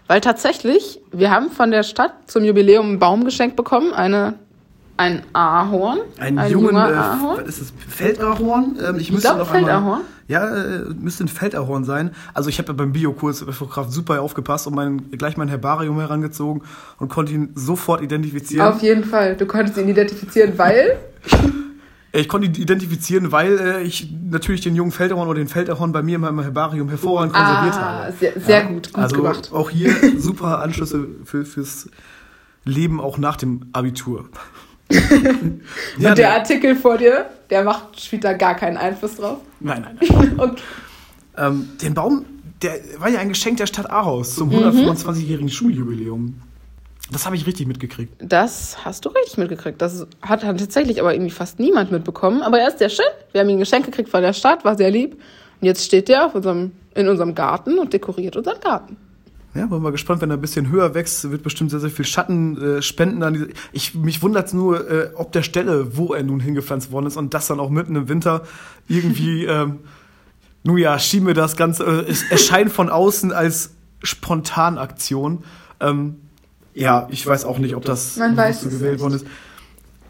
Weil tatsächlich, wir haben von der Stadt zum Jubiläum einen Baum geschenkt bekommen, eine, ein Ahorn. Ein jungen, junger äh, Ahorn. was ist das? Feldahorn? Ähm, ich müsste glaub, noch einmal- Feldahorn. Ja, äh, müsste ein Feldahorn sein. Also ich habe ja beim Biokurs Fotograf super aufgepasst und mein, gleich mein Herbarium herangezogen und konnte ihn sofort identifizieren. Auf jeden Fall. Du konntest ihn identifizieren, weil Ich konnte ihn identifizieren, weil äh, ich natürlich den jungen Feldahorn oder den Feldahorn bei mir in meinem Herbarium hervorragend konserviert ah, habe. sehr, sehr gut, gut also gemacht. auch hier super Anschlüsse für, fürs Leben auch nach dem Abitur. Und der Artikel vor dir, der macht, spielt da gar keinen Einfluss drauf. Nein, nein, nein. Okay. ähm, den Baum, der war ja ein Geschenk der Stadt Aarhus zum Mhm. 125-jährigen Schuljubiläum. Das habe ich richtig mitgekriegt. Das hast du richtig mitgekriegt. Das hat, hat tatsächlich aber irgendwie fast niemand mitbekommen. Aber er ist sehr schön. Wir haben ihn ein Geschenk gekriegt von der Stadt, war sehr lieb. Und jetzt steht der auf unserem, in unserem Garten und dekoriert unseren Garten. Ja, bin mal gespannt, wenn er ein bisschen höher wächst, wird bestimmt sehr, sehr viel Schatten äh, spenden. An diese ich, mich wundert nur, äh, ob der Stelle, wo er nun hingepflanzt worden ist und das dann auch mitten im Winter irgendwie, ähm, nun ja, schien mir das Ganze, äh, es erscheint von außen als Spontanaktion. Ähm, ja, ich weiß auch nicht, ob das Man weiß so gewählt nicht. worden ist.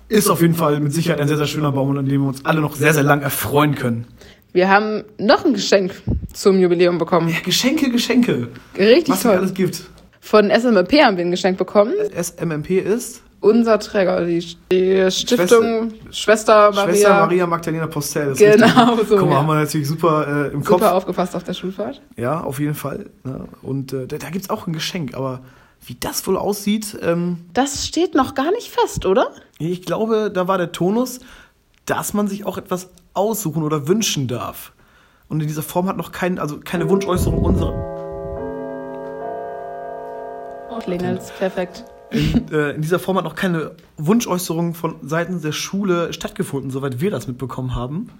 Ist auf jeden Fall mit Sicherheit ein sehr, sehr schöner Baum, an dem wir uns alle noch sehr, sehr lang erfreuen können. Wir haben noch ein Geschenk zum Jubiläum bekommen. Geschenke, Geschenke. Richtig Was es toll. alles gibt. Von SMMP haben wir ein Geschenk bekommen. SMMP ist Unser Träger, die, die Stiftung Schwester, Maria. Schwester Maria Magdalena Postel. Genau, richtig. so, Guck mal, ja. haben wir natürlich super äh, im Kopf. Super aufgepasst auf der Schulfahrt. Ja, auf jeden Fall. Ne? Und äh, da, da gibt es auch ein Geschenk. Aber wie das wohl aussieht, ähm, Das steht noch gar nicht fest, oder? ich glaube, da war der Tonus, dass man sich auch etwas aussuchen oder wünschen darf. Und in dieser Form hat noch kein, also keine Wunschäußerung unserer. Klingelt's, perfekt. In, äh, in dieser Form hat noch keine Wunschäußerung von Seiten der Schule stattgefunden, soweit wir das mitbekommen haben.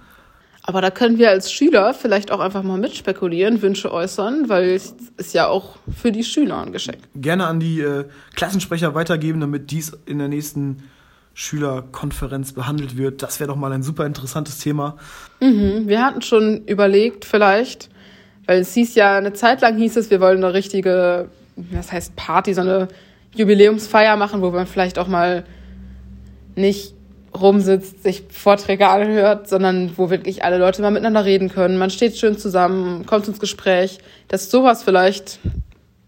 Aber da können wir als Schüler vielleicht auch einfach mal mitspekulieren, Wünsche äußern, weil es ist ja auch für die Schüler ein Geschenk. gerne an die äh, Klassensprecher weitergeben, damit dies in der nächsten Schülerkonferenz behandelt wird. Das wäre doch mal ein super interessantes Thema. Mhm. Wir hatten schon überlegt, vielleicht, weil es hieß ja, eine Zeit lang hieß es, wir wollen eine richtige, was heißt Party, so eine Jubiläumsfeier machen, wo man vielleicht auch mal nicht rumsitzt, sich Vorträge anhört, sondern wo wirklich alle Leute mal miteinander reden können. Man steht schön zusammen, kommt ins Gespräch, dass sowas vielleicht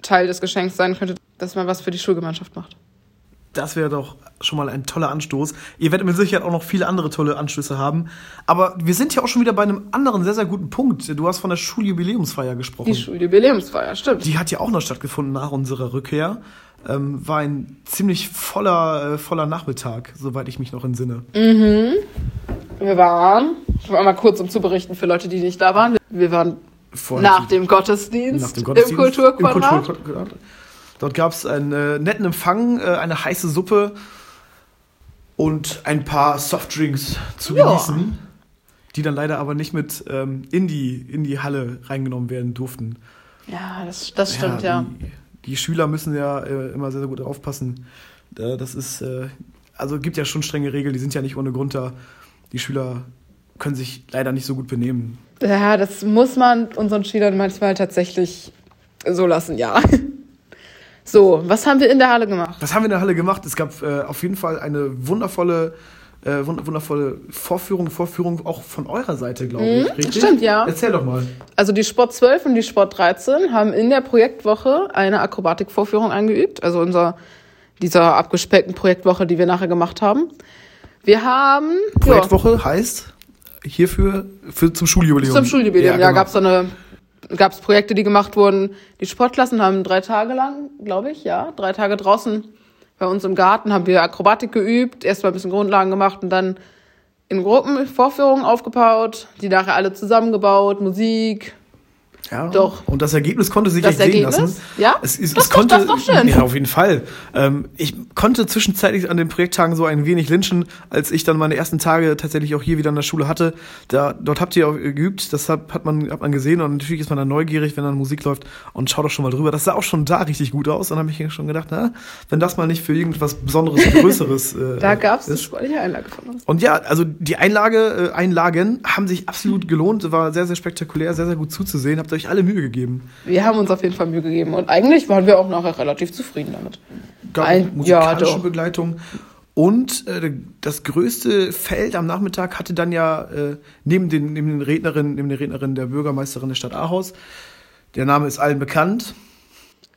Teil des Geschenks sein könnte, dass man was für die Schulgemeinschaft macht. Das wäre doch schon mal ein toller Anstoß. Ihr werdet mit Sicherheit auch noch viele andere tolle Anstöße haben. Aber wir sind ja auch schon wieder bei einem anderen sehr, sehr guten Punkt. Du hast von der Schuljubiläumsfeier gesprochen. Die Schuljubiläumsfeier, stimmt. Die hat ja auch noch stattgefunden nach unserer Rückkehr. Ähm, war ein ziemlich voller, äh, voller Nachmittag, soweit ich mich noch entsinne. Wir waren, ich war mal kurz um zu berichten für Leute, die nicht da waren. Wir waren nach dem Gottesdienst, nach dem Gottesdienst im Kulturquadrat. Im Kulturquadrat. Dort gab es einen äh, netten Empfang, äh, eine heiße Suppe und ein paar Softdrinks zu Ja. genießen, die dann leider aber nicht mit ähm, in, die, in die Halle reingenommen werden durften. Ja, das, das stimmt, ja. Die, die Schüler müssen ja äh, immer sehr, sehr gut aufpassen. Das ist, äh, also gibt ja schon strenge Regeln, die sind ja nicht ohne Grund da. Die Schüler können sich leider nicht so gut benehmen. Ja, das muss man unseren Schülern manchmal tatsächlich so lassen, ja. So, was haben wir in der Halle gemacht? Was haben wir in der Halle gemacht? Es gab äh, auf jeden Fall eine wundervolle äh, wund- wundervolle Vorführung, Vorführung auch von eurer Seite, glaube Mhm, ich. Richtig? stimmt, ja. Erzähl doch mal. Also die Sport 12 und die Sport 13 haben in der Projektwoche eine Akrobatikvorführung eingeübt. Also unser, dieser abgespeckten Projektwoche, die wir nachher gemacht haben. Wir haben ja, Projektwoche heißt hierfür für zum Schuljubiläum. zum Schuljubiläum. Ja, genau. gab's so eine, gab's Projekte, die gemacht wurden. Die Sportklassen haben drei Tage lang, glaube ich, ja, drei Tage draußen bei uns im Garten haben wir Akrobatik geübt, erst mal ein bisschen Grundlagen gemacht und dann in Gruppen Vorführungen aufgebaut, die nachher alle zusammengebaut, Musik. Ja, Doch. Und das Ergebnis konnte sich Das echt sehen Ergebnis? lassen. Ja? Es, ist, Das es ist doch- konnte, das doch schön. Ja, auf jeden Fall. Ähm, ich konnte zwischenzeitlich an den Projekttagen so ein wenig lynchen, als ich dann meine ersten Tage tatsächlich auch hier wieder in der Schule hatte. Da, dort habt ihr auch geübt, das hat, hat, man, hat man gesehen und natürlich ist man dann neugierig, wenn dann Musik läuft und schaut doch schon mal drüber. Das sah auch schon da richtig gut aus und dann habe ich schon gedacht, na, wenn das mal nicht für irgendwas Besonderes, Größeres äh, Da gab's eine ist. sportliche Einlage von uns. Und ja, also die Einlage, äh, Einlagen haben sich absolut gelohnt, war sehr, sehr spektakulär, sehr, sehr gut zuzusehen, habt euch alle Mühe gegeben. Wir haben uns auf jeden Fall Mühe gegeben und eigentlich waren wir auch nachher relativ zufrieden damit. gab Ein- musikalische ja. Begleitung. Und äh, das größte Feld am Nachmittag hatte dann ja äh, neben den, neben den Rednerinnen, neben der Rednerin der Bürgermeisterin der Stadt Ahaus, der Name ist allen bekannt,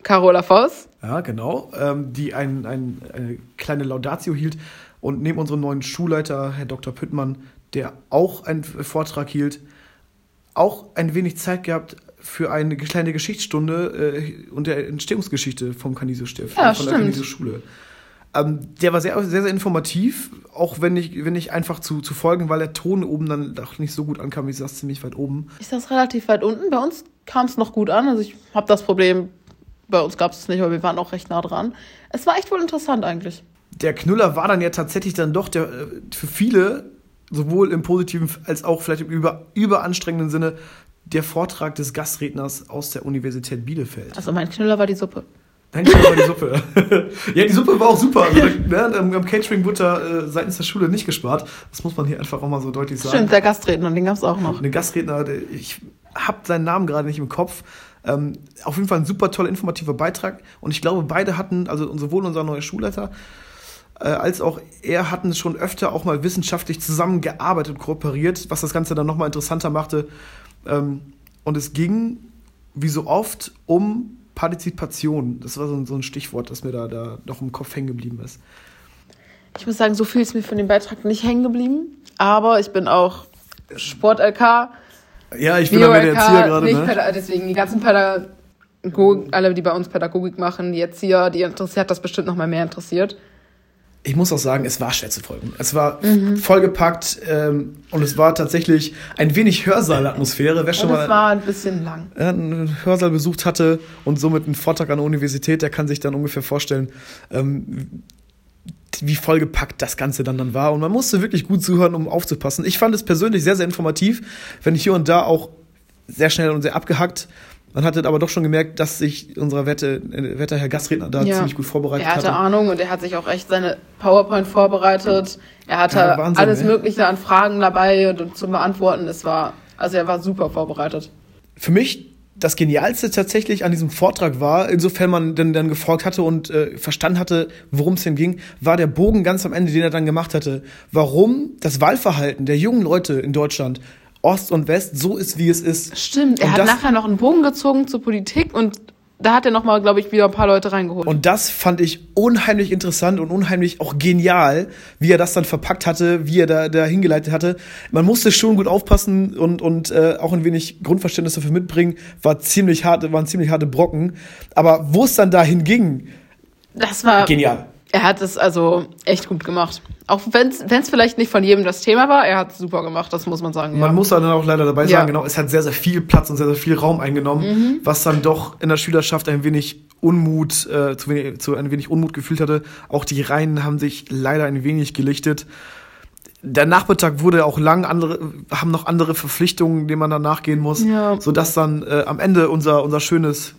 Carola Voss. ja genau, ähm, die ein, ein, eine kleine Laudatio hielt und neben unserem neuen Schulleiter, Herr Dr. Püttmann, der auch einen Vortrag hielt, auch ein wenig Zeit gehabt für eine kleine Geschichtsstunde äh, und der Entstehungsgeschichte vom Canisius-Stift, Ja, von der stimmt. Canisius-Schule. Ähm, der war sehr, sehr, sehr informativ, auch wenn nicht, wenn nicht einfach zu, zu folgen, weil der Ton oben dann doch nicht so gut ankam. Ich saß ziemlich weit oben. Ist das relativ weit unten? Bei uns kam es noch gut an. Also ich habe das Problem, bei uns gab es nicht, aber wir waren auch recht nah dran. Es war echt wohl interessant eigentlich. Der Knüller war dann ja tatsächlich dann doch der, äh, für viele, sowohl im positiven als auch vielleicht im über, überanstrengenden Sinne, der Vortrag des Gastredners aus der Universität Bielefeld. Also mein Knüller war die Suppe. Nein, das war die Suppe. ja, die Suppe war auch super. Also, da, ne, am, am Catering da äh, seitens der Schule nicht gespart. Das muss man hier einfach auch mal so deutlich sagen. Stimmt, der Gastredner, den gab es auch noch. Eine Gastredner, der- ich habe seinen Namen gerade nicht im Kopf. Ähm, auf jeden Fall ein super toller, informativer Beitrag. Und ich glaube, beide hatten, also sowohl unser neuer Schulleiter äh, als auch er hatten schon öfter auch mal wissenschaftlich zusammengearbeitet und kooperiert, was das Ganze dann nochmal interessanter machte. Ähm, und es ging, wie so oft, um Partizipation. Das war so ein, so ein Stichwort, das mir da, da noch im Kopf hängen geblieben ist. Ich muss sagen, so viel ist mir von dem Beitrag nicht hängen geblieben. Aber ich bin auch Sport-LK, Ja, ich bin da mehr der Erzieher gerade, ne? Deswegen die ganzen Pädagogen, alle, die bei uns Pädagogik machen, die Erzieher, die interessiert das bestimmt noch mal mehr interessiert. Ich muss auch sagen, es war schwer zu folgen. Es war Mhm. vollgepackt ähm, und es war tatsächlich ein wenig Hörsaalatmosphäre. Wer schon Und es mal war ein bisschen lang. einen Hörsaal besucht hatte und somit einen Vortrag an der Universität, der kann sich dann ungefähr vorstellen, ähm, wie vollgepackt das Ganze dann, dann war. Und man musste wirklich gut zuhören, um aufzupassen. Ich fand es persönlich sehr, sehr informativ, wenn ich hier und da auch sehr schnell und sehr abgehackt. Man hatte aber doch schon gemerkt, dass sich unser Wette, äh, Wetter Herr Gastredner da Ja. ziemlich gut vorbereitet Er hatte hatte. Ahnung und er hat sich auch echt seine PowerPoint vorbereitet. Er hatte Ja, Wahnsinn, alles ey. Mögliche an Fragen dabei und, und zum Beantworten. Es war, also er war super vorbereitet. für mich das Genialste tatsächlich an diesem Vortrag war, insofern man dann, dann gefolgt hatte und äh, verstanden hatte, worum es denn ging, war der Bogen ganz am Ende, den er dann gemacht hatte. Warum das Wahlverhalten der jungen Leute in Deutschland, Ost und West, so ist, wie es ist. Stimmt, er Und hat nachher noch einen Bogen gezogen zur Politik und da hat er nochmal, glaube ich, wieder ein paar Leute reingeholt. Und das fand ich unheimlich interessant und unheimlich auch genial, wie er das dann verpackt hatte, wie er da, da hingeleitet hatte. Man musste schon gut aufpassen und, und äh, auch ein wenig Grundverständnis dafür mitbringen. War ziemlich hart, waren ziemlich harte Brocken. Aber wo es dann dahin ging, das war genial. Er hat es also echt gut gemacht. Auch wenn es vielleicht nicht von jedem das Thema war, er hat es super gemacht, das muss man sagen. Man ja. muss dann auch leider dabei sagen, Ja. Mhm. genau, es hat sehr, sehr viel Platz und sehr, sehr viel Raum eingenommen, was dann doch in der Schülerschaft ein wenig Unmut, äh, zu, wenig, zu ein wenig Unmut gefühlt hatte. Auch die Reihen haben sich leider ein wenig gelichtet. Der Nachmittag wurde auch lang, andere haben noch andere Verpflichtungen, denen man dann nachgehen muss, Ja. sodass dann äh, am Ende unser, unser schönes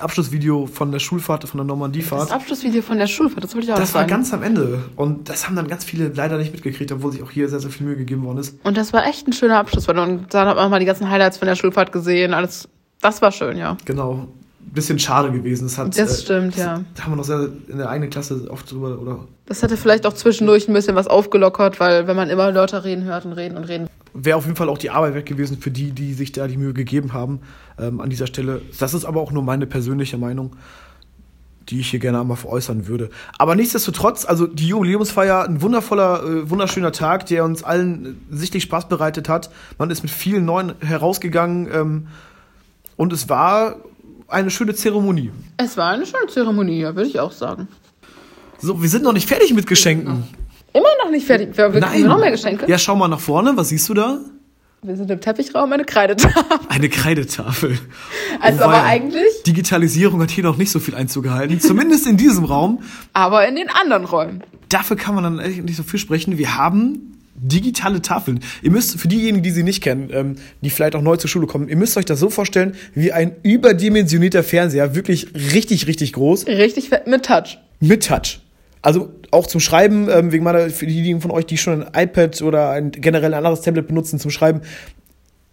Abschlussvideo von der Schulfahrt, von der das Normandiefahrt, Abschlussvideo von der Schulfahrt, das wollte ich auch das war sagen. ganz am Ende. Und das haben dann ganz viele leider nicht mitgekriegt, obwohl sich auch hier sehr, sehr viel Mühe gegeben worden ist. Und das war echt ein schöner Abschluss. Und dann hat man mal die ganzen Highlights von der Schulfahrt gesehen, alles. Das war schön, ja. Genau. bisschen schade gewesen. Das, hat, Das äh, stimmt, ja. Da haben wir noch sehr in der eigenen Klasse oft drüber, oder Das hätte vielleicht auch zwischendurch ein bisschen was aufgelockert, weil wenn man immer Leute reden hört und reden und reden. Wäre auf jeden Fall auch die Arbeit weg gewesen für die, die sich da die Mühe gegeben haben ähm, an dieser Stelle. Das ist aber auch nur meine persönliche Meinung, die ich hier gerne einmal veräußern würde. Aber nichtsdestotrotz, also die Jubiläumsfeier, ein wundervoller, äh, wunderschöner Tag, der uns allen äh, sichtlich Spaß bereitet hat. Man ist mit vielen Neuen herausgegangen ähm, und es war eine schöne Zeremonie. Es war eine schöne Zeremonie, ja, würde ich auch sagen. So, wir sind noch nicht fertig mit Geschenken. Immer noch nicht fertig. Wir, wir kriegen noch mehr Geschenke. Ja, schau mal nach vorne. Was siehst du da? Wir sind im Teppichraum, eine Kreidetafel. Eine Kreidetafel. Also Oh aber eigentlich, Digitalisierung hat hier noch nicht so viel Einzug gehalten. Zumindest in diesem Raum. aber in den anderen Räumen. Dafür kann man dann echt nicht so viel sprechen. Wir haben digitale Tafeln. Ihr müsst, für diejenigen, die sie nicht kennen, ähm, die vielleicht auch neu zur Schule kommen, ihr müsst euch das so vorstellen, wie ein überdimensionierter Fernseher. Wirklich richtig, richtig groß. Richtig fett mit Touch. Mit Touch. Also auch zum Schreiben, ähm, wegen meiner, für diejenigen von euch, die schon ein iPad oder ein generell ein anderes Tablet benutzen zum Schreiben,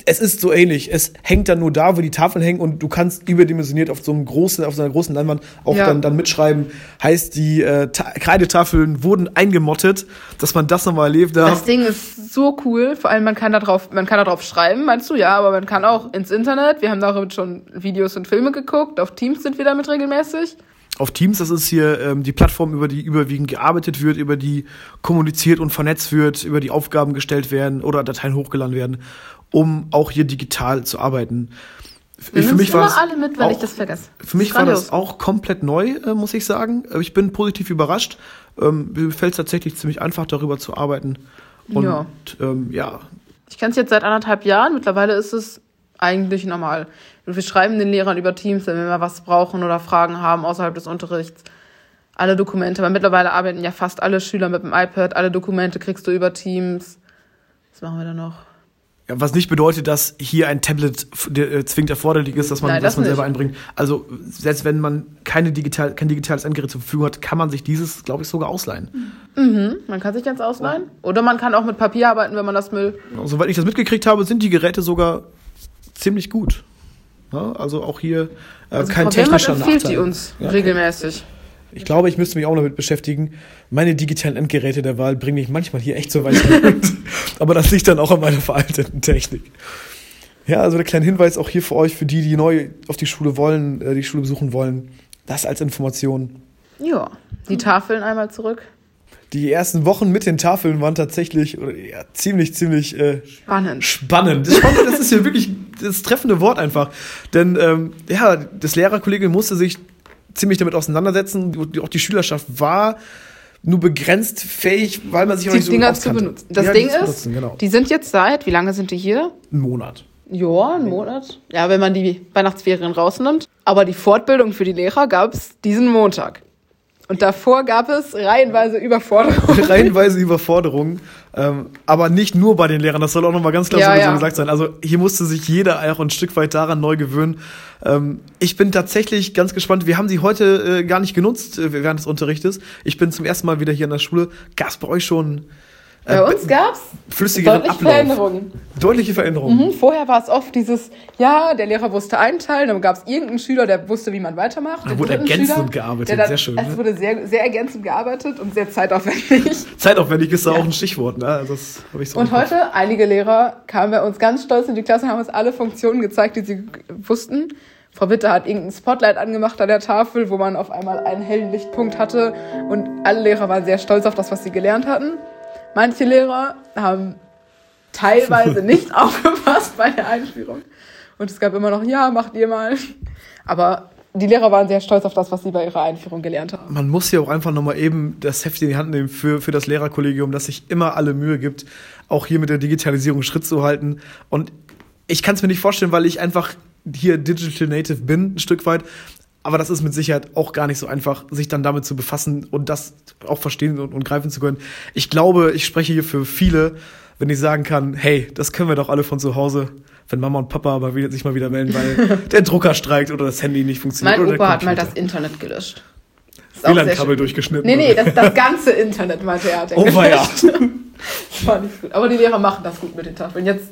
es ist so ähnlich. Es hängt dann nur da, wo die Tafeln hängen und du kannst überdimensioniert auf so einem großen, auf so einer großen Leinwand auch Ja. dann, dann mitschreiben. Heißt, die äh, Ta Kreidetafeln wurden eingemottet, dass man das nochmal erlebt Das hat. Ding ist so cool. Vor allem, man kann da drauf, man kann da drauf schreiben, meinst du? Ja, aber man kann auch ins Internet. Wir haben darüber schon Videos und Filme geguckt. Auf Teams sind wir damit regelmäßig. Auf Teams, das ist hier ähm, die Plattform, über die überwiegend gearbeitet wird, über die kommuniziert und vernetzt wird, über die Aufgaben gestellt werden oder Dateien hochgeladen werden, um auch hier digital zu arbeiten. Wir für mich immer war alle mit, wenn auch, ich das vergesse. Für mich war das auch komplett neu, äh, muss ich sagen. Äh, Ich bin positiv überrascht. Ähm, mir fällt es tatsächlich ziemlich einfach, darüber zu arbeiten. Und Ja. ähm, ja, Ich kenne es jetzt seit anderthalb Jahren. Mittlerweile ist es eigentlich normal. Wir schreiben den Lehrern über Teams, wenn wir mal was brauchen oder Fragen haben außerhalb des Unterrichts. Alle Dokumente, weil mittlerweile arbeiten ja fast alle Schüler mit dem iPad. Alle Dokumente kriegst du über Teams. Was machen wir da noch? Ja, was nicht bedeutet, dass hier ein Tablet äh, zwingend erforderlich ist, dass man, Nein, dass das man nicht. selber einbringt. Also selbst wenn man keine digital, kein digitales Endgerät zur Verfügung hat, kann man sich dieses, glaube ich, sogar ausleihen. Man kann sich ganz ausleihen. Oder man kann auch mit Papier arbeiten, wenn man das will. Soweit ich das mitgekriegt habe, sind die Geräte sogar ziemlich gut. Ja, also auch hier äh, Also kein Frau technischer empfiehlt Nachteil. die uns Ja. regelmäßig. Ich glaube, ich müsste mich auch damit beschäftigen. Meine digitalen Endgeräte der Wahl bringen mich manchmal hier echt so weit. Aber das liegt dann auch an meiner veralteten Technik. Ja, also der kleine Hinweis auch hier für euch, für die, die neu auf die Schule wollen, äh, die Schule besuchen wollen. Das als Information. Ja, die Tafeln einmal zurück. Die ersten Wochen mit den Tafeln waren tatsächlich ja, ziemlich, ziemlich äh, Spannend. spannend. Spannend, das ist ja wirklich das treffende Wort einfach. Denn ähm, ja, das Lehrerkollegium musste sich ziemlich damit auseinandersetzen. Auch die Schülerschaft war nur begrenzt fähig, weil man sich auch Die nicht so Dinger gut zu benutzen. Das Ja, Ding ist, benutzen, genau. die sind jetzt seit, wie lange sind die hier? Ein Monat. Ja, einen Monat. Ja, wenn man die Weihnachtsferien rausnimmt. Aber die Fortbildung für die Lehrer gab es diesen Montag. Und davor gab es reihenweise Überforderungen. Reihenweise Überforderungen. Ähm, aber nicht nur bei den Lehrern, das soll auch nochmal ganz klar Ja, so ja. gesagt sein. Also hier musste sich jeder auch ein Stück weit daran neu gewöhnen. Ähm, ich bin tatsächlich ganz gespannt. Wir haben sie heute äh, gar nicht genutzt äh, während des Unterrichtes. Ich bin zum ersten Mal wieder hier in der Schule. Gab es bei euch schon Bei uns gab es flüssigeren deutliche Ablauf? Veränderungen. Deutliche Veränderungen. Mhm, Vorher war es oft dieses, ja, der Lehrer wusste einteilen, dann gab es irgendeinen Schüler, der wusste, wie man weitermacht. Da wurde ergänzend Schüler, gearbeitet, dann, sehr schön, Es ne? wurde sehr, sehr ergänzend gearbeitet und sehr zeitaufwendig. Zeitaufwendig ist da auch ein Stichwort. Ne? Also das habe ich so Und heute, einige Lehrer kamen bei uns ganz stolz in die Klasse haben uns alle Funktionen gezeigt, die sie wussten. Frau Witte hat irgendein Spotlight angemacht an der Tafel, wo man auf einmal einen hellen Lichtpunkt hatte. Und alle Lehrer waren sehr stolz auf das, was sie gelernt hatten. Manche Lehrer haben teilweise nicht aufgepasst bei der Einführung. Und es gab immer noch, ja, macht ihr mal. Aber die Lehrer waren sehr stolz auf das, was sie bei ihrer Einführung gelernt haben. man muss ja auch einfach nochmal eben das Heft in die Hand nehmen für, für das Lehrerkollegium, dass sich immer alle Mühe gibt, auch hier mit der Digitalisierung Schritt zu halten. Und ich kann es mir nicht vorstellen, weil ich einfach hier Digital Native bin, ein Stück weit. Aber das ist mit Sicherheit auch gar nicht so einfach, sich dann damit zu befassen und das auch verstehen und, und greifen zu können. Ich glaube, ich spreche hier für viele, wenn ich sagen kann, hey, das können wir doch alle von zu Hause, wenn Mama und Papa aber wieder, sich mal wieder melden, weil der Drucker streikt oder das Handy nicht funktioniert. Mein Opa hat mal das Internet gelöscht. WLAN-Kabel durchgeschnitten. Nee, nee, das, das ganze Internet meinte er. hat er Oh, weia. gelöscht. Das war nicht gut. Aber die Lehrer machen das gut mit den Tafeln. Jetzt,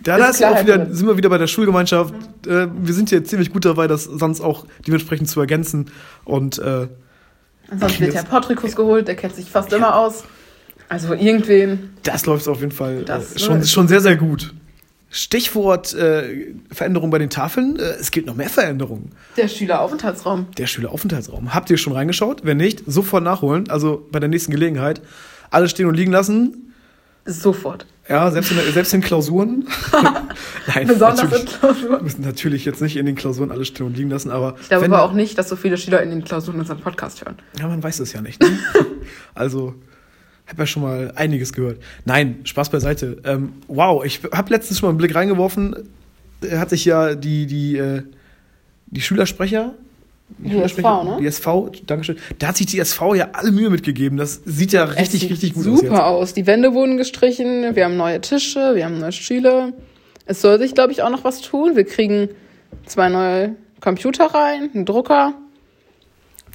Da, Ist ist ja wieder, sind wir wieder bei der Schulgemeinschaft. Äh, wir sind hier ziemlich gut dabei, das sonst auch dementsprechend zu ergänzen. Und äh, Ansonsten wird ja Portrikus geholt, der kennt sich fast immer aus. Also irgendwen. das läuft auf jeden Fall Das äh, schon, schon sehr, sehr gut. Stichwort äh, Veränderung bei den Tafeln. Äh, es gibt noch mehr Veränderungen. Der Schüleraufenthaltsraum. Der Schüleraufenthaltsraum. Habt ihr schon reingeschaut? Wenn nicht, sofort nachholen. Also bei der nächsten Gelegenheit. Alles stehen und liegen lassen. Sofort. Ja, selbst in, selbst in Klausuren. Nein, Besonders in natürlich. Klausuren. Wir müssen natürlich jetzt nicht in den Klausuren alles stehen und liegen lassen, aber Ich glaube wenn- aber auch nicht, dass so viele Schüler in den Klausuren unseren Podcast hören. Ja, man weiß es ja nicht. Ne? also, habe ja schon mal einiges gehört. Nein, Spaß beiseite. Ähm, wow, ich habe letztens schon mal einen Blick reingeworfen. Er hat sich ja die, die, äh, die Schülersprecher. Die SV, ne? Die SV, Dankeschön. Da hat sich die SV ja alle Mühe mitgegeben. Das sieht ja richtig, sieht richtig gut super aus. aus. Die Wände wurden gestrichen, wir haben neue Tische, wir haben neue Stühle. Es soll sich, glaube ich, auch noch was tun. Wir kriegen zwei neue Computer rein, einen Drucker.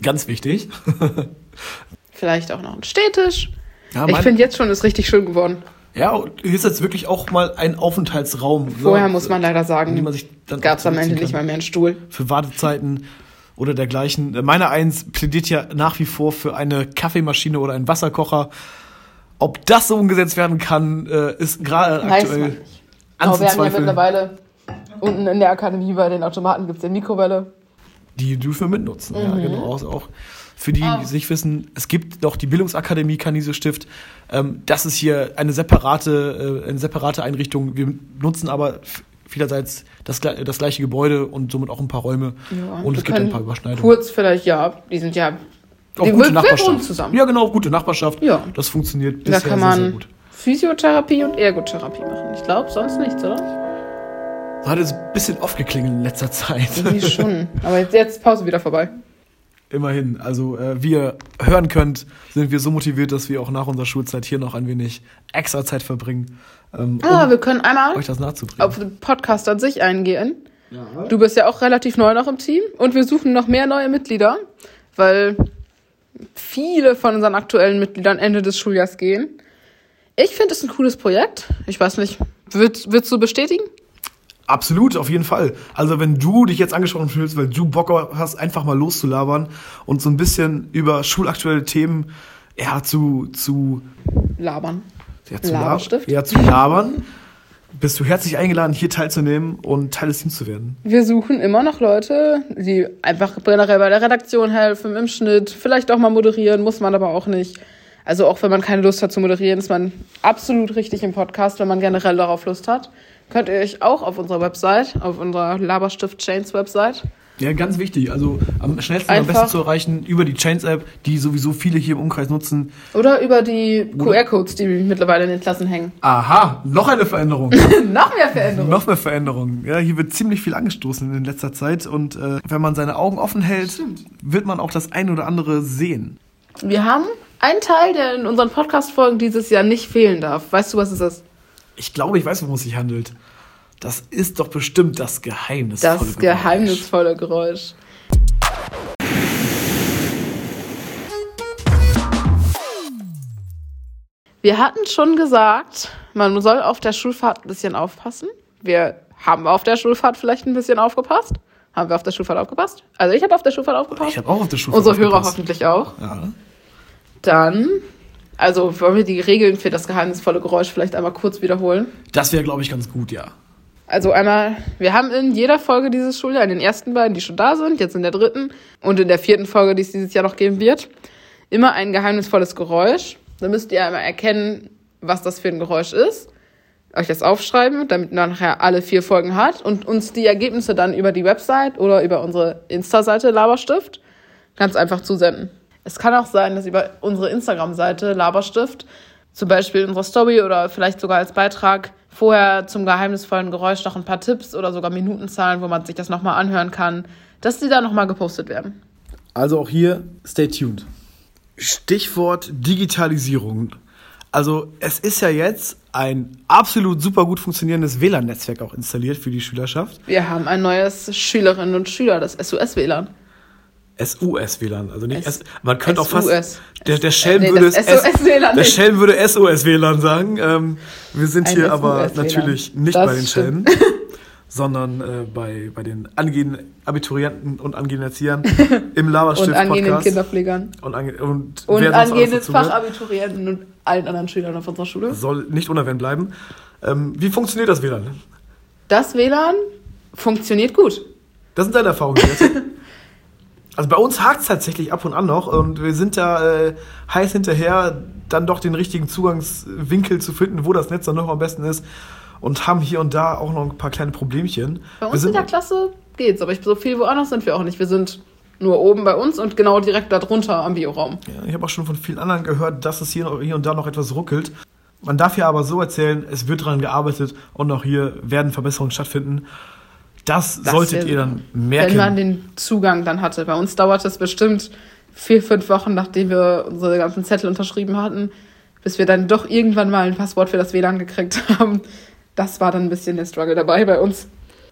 Ganz wichtig. vielleicht auch noch einen Stehtisch. Ja, ich finde jetzt schon, ist richtig schön geworden. ja, und hier ist jetzt wirklich auch mal ein Aufenthaltsraum. Vorher ne? muss man leider sagen, gab es am Ende zurückziehen nicht kann. mal mehr einen Stuhl. für Wartezeiten oder dergleichen. Äh, Meine Eins plädiert ja nach wie vor für eine Kaffeemaschine oder einen Wasserkocher. Ob das so umgesetzt werden kann, äh, ist gerade aktuell nicht. Aber wir haben ja anzuzweifeln. mittlerweile unten in der Akademie bei den Automaten gibt es ja Mikrowelle. Die dürfen wir mitnutzen. Ja, Mhm. genau. Also auch für die, die es nicht wissen, es gibt noch die Bildungsakademie Canisius Stift. Ähm, das ist hier eine separate, äh, eine separate Einrichtung. Wir nutzen aber vielerseits das, das gleiche Gebäude und somit auch ein paar Räume. Ja, und es gibt ein paar Überschneidungen. Kurz vielleicht, ja, die sind ja, Auch Wir- gute Nachbarschaft. zusammen. Ja, genau, gute Nachbarschaft. Ja. Das funktioniert da bisher kann sehr, sehr man gut. Physiotherapie und Ergotherapie machen. Ich glaube, sonst nichts, oder? Hat jetzt ein bisschen aufgeklingelt in letzter Zeit. Irgendwie schon. Aber jetzt, jetzt Pause wieder vorbei. Immerhin. Also, äh, wie ihr hören könnt, sind wir so motiviert, dass wir auch nach unserer Schulzeit hier noch ein wenig extra Zeit verbringen, ähm, um Ah, wir können einmal euch das nachzubringen. auf den Podcast an sich eingehen. Du bist ja auch relativ neu noch im Team und wir suchen noch mehr neue Mitglieder, weil viele von unseren aktuellen Mitgliedern Ende des Schuljahrs gehen. Ich finde es ein cooles Projekt. Ich weiß nicht, würd, würdest du bestätigen? Absolut, auf jeden Fall. Also, wenn du dich jetzt angesprochen fühlst, weil du Bock hast, einfach mal loszulabern und so ein bisschen über schulaktuelle Themen ja, zu, zu, Labern. Ja, zu, lab Laberstift? ja, zu labern, bist du herzlich eingeladen, hier teilzunehmen und Teil des Teams zu werden. Wir suchen immer noch Leute, die einfach generell bei der Redaktion helfen, im Schnitt, vielleicht auch mal moderieren, muss man aber auch nicht. Also auch wenn man keine Lust hat zu moderieren, ist man absolut richtig im Podcast, wenn man generell darauf Lust hat. Könnt ihr euch auch auf unserer Website, auf unserer Laberstift Chains Website, Ja, ganz wichtig. Also am schnellsten und am Einfach- besten zu erreichen über die Chains-App, die sowieso viele hier im Umkreis nutzen. oder über die QR-Codes, die mittlerweile in den Klassen hängen. Aha, noch eine Veränderung. Noch mehr Veränderungen. noch mehr Veränderung. Ja, hier wird ziemlich viel angestoßen in letzter Zeit und äh, wenn man seine Augen offen hält, wird man auch das ein oder andere sehen. Wir haben einen Teil, der in unseren Podcast-Folgen dieses Jahr nicht fehlen darf. Weißt du, was es ist? Ich glaube, ich weiß, worum es sich handelt. Das ist doch bestimmt das geheimnisvolle Das Geräusch. geheimnisvolle Geräusch. Wir hatten schon gesagt, man soll auf der Schulfahrt ein bisschen aufpassen. Wir haben auf der Schulfahrt vielleicht ein bisschen aufgepasst. Haben wir auf der Schulfahrt aufgepasst? Also ich habe auf der Schulfahrt aufgepasst. Ich habe auch auf der Schule Unsere Hörer aufgepasst. hoffentlich auch. Ja. Dann, also wollen wir die Regeln für das geheimnisvolle Geräusch vielleicht einmal kurz wiederholen. Das wäre, glaube ich, ganz gut, ja. Also einmal, wir haben in jeder Folge dieses Schuljahr, in den ersten beiden, die schon da sind, jetzt in der dritten und in der vierten Folge, die es dieses Jahr noch geben wird, immer ein geheimnisvolles Geräusch. Da müsst ihr einmal erkennen, was das für ein Geräusch ist, euch das aufschreiben, damit man nachher alle vier Folgen hat und uns die Ergebnisse dann über die Website oder über unsere Insta-Seite Laberstift ganz einfach zusenden. Es kann auch sein, dass über unsere Instagram-Seite Laberstift zum Beispiel in unserer Story oder vielleicht sogar als Beitrag vorher zum geheimnisvollen Geräusch noch ein paar Tipps oder sogar Minutenzahlen, wo man sich das nochmal anhören kann, dass die da nochmal gepostet werden. Also auch hier, stay tuned. Stichwort Digitalisierung. Also es ist ja jetzt ein absolut super gut funktionierendes WLAN-Netzwerk auch installiert für die Schülerschaft. Wir haben ein neues Schülerinnen und Schüler, das SOS-WLAN. SUS-WLAN, also nicht S. Man könnte auch fast. Der, der Schelm Nee, würde SOS-WLAN Der. Schelm würde SOS-WLAN sagen. Ähm, wir sind Ein hier aber natürlich nicht Das bei den stimmt. Schelmen, sondern äh, bei, bei den angehenden Abiturienten und angehenden Erziehern im Und Laberstift angehenden Podcast. Kinderpflegern. Und, ange und, Und angehenden Fachabiturienten und allen anderen Schülern auf unserer Schule. soll nicht unerwähnt bleiben. Ähm, wie funktioniert das WLAN? Das WLAN funktioniert gut. Das sind deine Erfahrungen jetzt. Also bei uns hakt es tatsächlich ab und an noch und wir sind da äh, heiß hinterher, dann doch den richtigen Zugangswinkel zu finden, wo das Netz dann noch am besten ist und haben hier und da auch noch ein paar kleine Problemchen. Bei wir uns in der Klasse geht's, aber ich, so viel woanders sind wir auch nicht. Wir sind nur oben bei uns und genau direkt darunter am Bioraum. ja, ich habe auch schon von vielen anderen gehört, dass es hier, hier und da noch etwas ruckelt. Man darf hier aber so erzählen, es wird daran gearbeitet und auch hier werden Verbesserungen stattfinden. Das, Das solltet ihr dann merken. Wenn man den Zugang dann hatte. Bei uns dauert es bestimmt vier, fünf Wochen, nachdem wir unsere ganzen Zettel unterschrieben hatten, bis wir dann doch irgendwann mal ein Passwort für das WLAN gekriegt haben. Das war dann ein bisschen der Struggle dabei bei uns.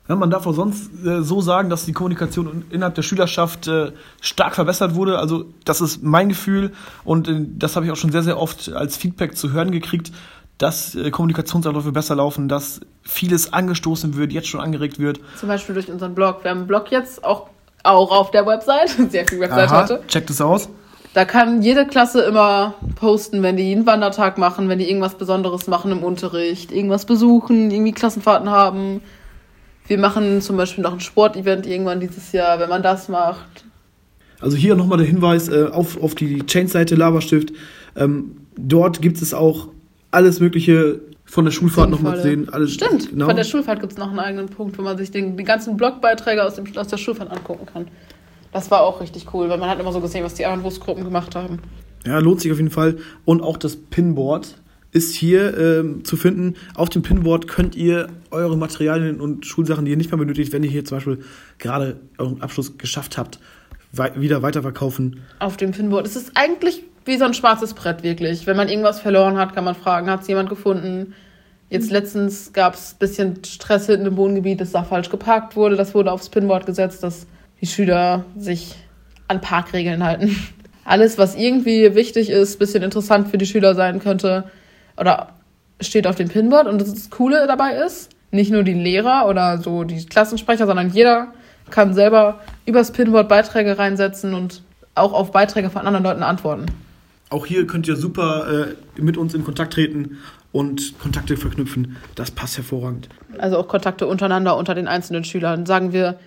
Ja, man darf auch sonst äh, so sagen, dass die Kommunikation innerhalb der Schülerschaft äh, stark verbessert wurde. Also das ist mein Gefühl und äh, das habe ich auch schon sehr, sehr oft als Feedback zu hören gekriegt, dass äh, Kommunikationsabläufe besser laufen, dass vieles angestoßen wird, jetzt schon angeregt wird. Zum Beispiel durch unseren Blog. Wir haben einen Blog jetzt auch, auch auf der Website. Sehr viel Website heute. checkt es aus. Da kann jede Klasse immer posten, wenn die einen Wandertag machen, wenn die irgendwas Besonderes machen im Unterricht, irgendwas besuchen, irgendwie Klassenfahrten haben. Wir machen zum Beispiel noch ein Sportevent irgendwann dieses Jahr, wenn man das macht. Also hier nochmal der Hinweis äh, auf, auf die Change-Seite Laberstift. Ähm, dort gibt es auch alles Mögliche von der Schulfahrt nochmal sehen. Alles, Stimmt, genau. von der Schulfahrt gibt es noch einen eigenen Punkt, wo man sich den, die ganzen Blogbeiträge aus, dem, aus der Schulfahrt angucken kann. Das war auch richtig cool, weil man hat immer so gesehen, was die anderen Wurstgruppen gemacht haben. Ja, lohnt sich auf jeden Fall. Und auch das Pinboard ist hier ähm, zu finden. Auf dem Pinboard könnt ihr eure Materialien und Schulsachen, die ihr nicht mehr benötigt, wenn ihr hier zum Beispiel gerade euren Abschluss geschafft habt, wei wieder weiterverkaufen. auf dem Pinboard. Es ist eigentlich wie so ein schwarzes Brett, wirklich. Wenn man irgendwas verloren hat, kann man fragen, hat es jemand gefunden? Jetzt letztens gab es ein bisschen Stress hinten im Wohngebiet, das da falsch geparkt wurde. Das wurde aufs Pinboard gesetzt, dass die Schüler sich an Parkregeln halten. Alles, was irgendwie wichtig ist, bisschen interessant für die Schüler sein könnte, oder steht auf dem Pinboard. Und das Coole dabei ist, nicht nur die Lehrer oder so die Klassensprecher, sondern jeder kann selber übers Pinboard Beiträge reinsetzen und auch auf Beiträge von anderen Leuten antworten. Auch hier könnt ihr super äh, mit uns in Kontakt treten und Kontakte verknüpfen. Das passt hervorragend. Also auch Kontakte untereinander unter den einzelnen Schülern. Sagen wir,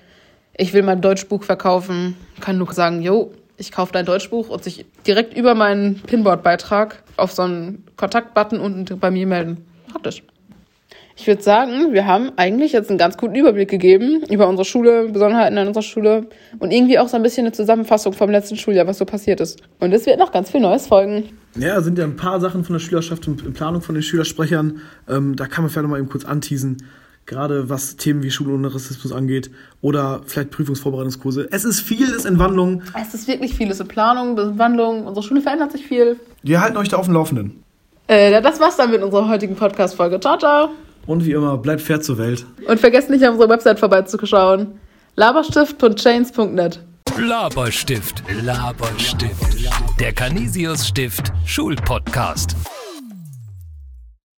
ich will mein Deutschbuch verkaufen, kann Luke sagen, jo, ich kaufe dein Deutschbuch und sich direkt über meinen Pinboard-Beitrag auf so einen Kontaktbutton unten bei mir melden. Praktisch. Ich würde sagen, wir haben eigentlich jetzt einen ganz guten Überblick gegeben über unsere Schule, Besonderheiten an unserer Schule und irgendwie auch so ein bisschen eine Zusammenfassung vom letzten Schuljahr, was so passiert ist. Und es wird noch ganz viel Neues folgen. Ja, sind ja ein paar Sachen von der Schülerschaft und in Planung von den Schülersprechern. Ähm, da kann man vielleicht noch mal eben kurz anteasen. Gerade was Themen wie Schule ohne Rassismus angeht oder vielleicht Prüfungsvorbereitungskurse. Es ist vieles in Wandlung. Es ist wirklich vieles in Planung, in Wandlung. Unsere Schule verändert sich viel. Wir halten euch da auf dem Laufenden. Äh, das war's dann mit unserer heutigen Podcast-Folge. Ciao, ciao. Und wie immer, bleibt fair zur Welt. Und vergesst nicht, auf unserer Website vorbeizuschauen. laberstift.chains.net Laberstift, Laberstift. Der Canisius Stift Schulpodcast.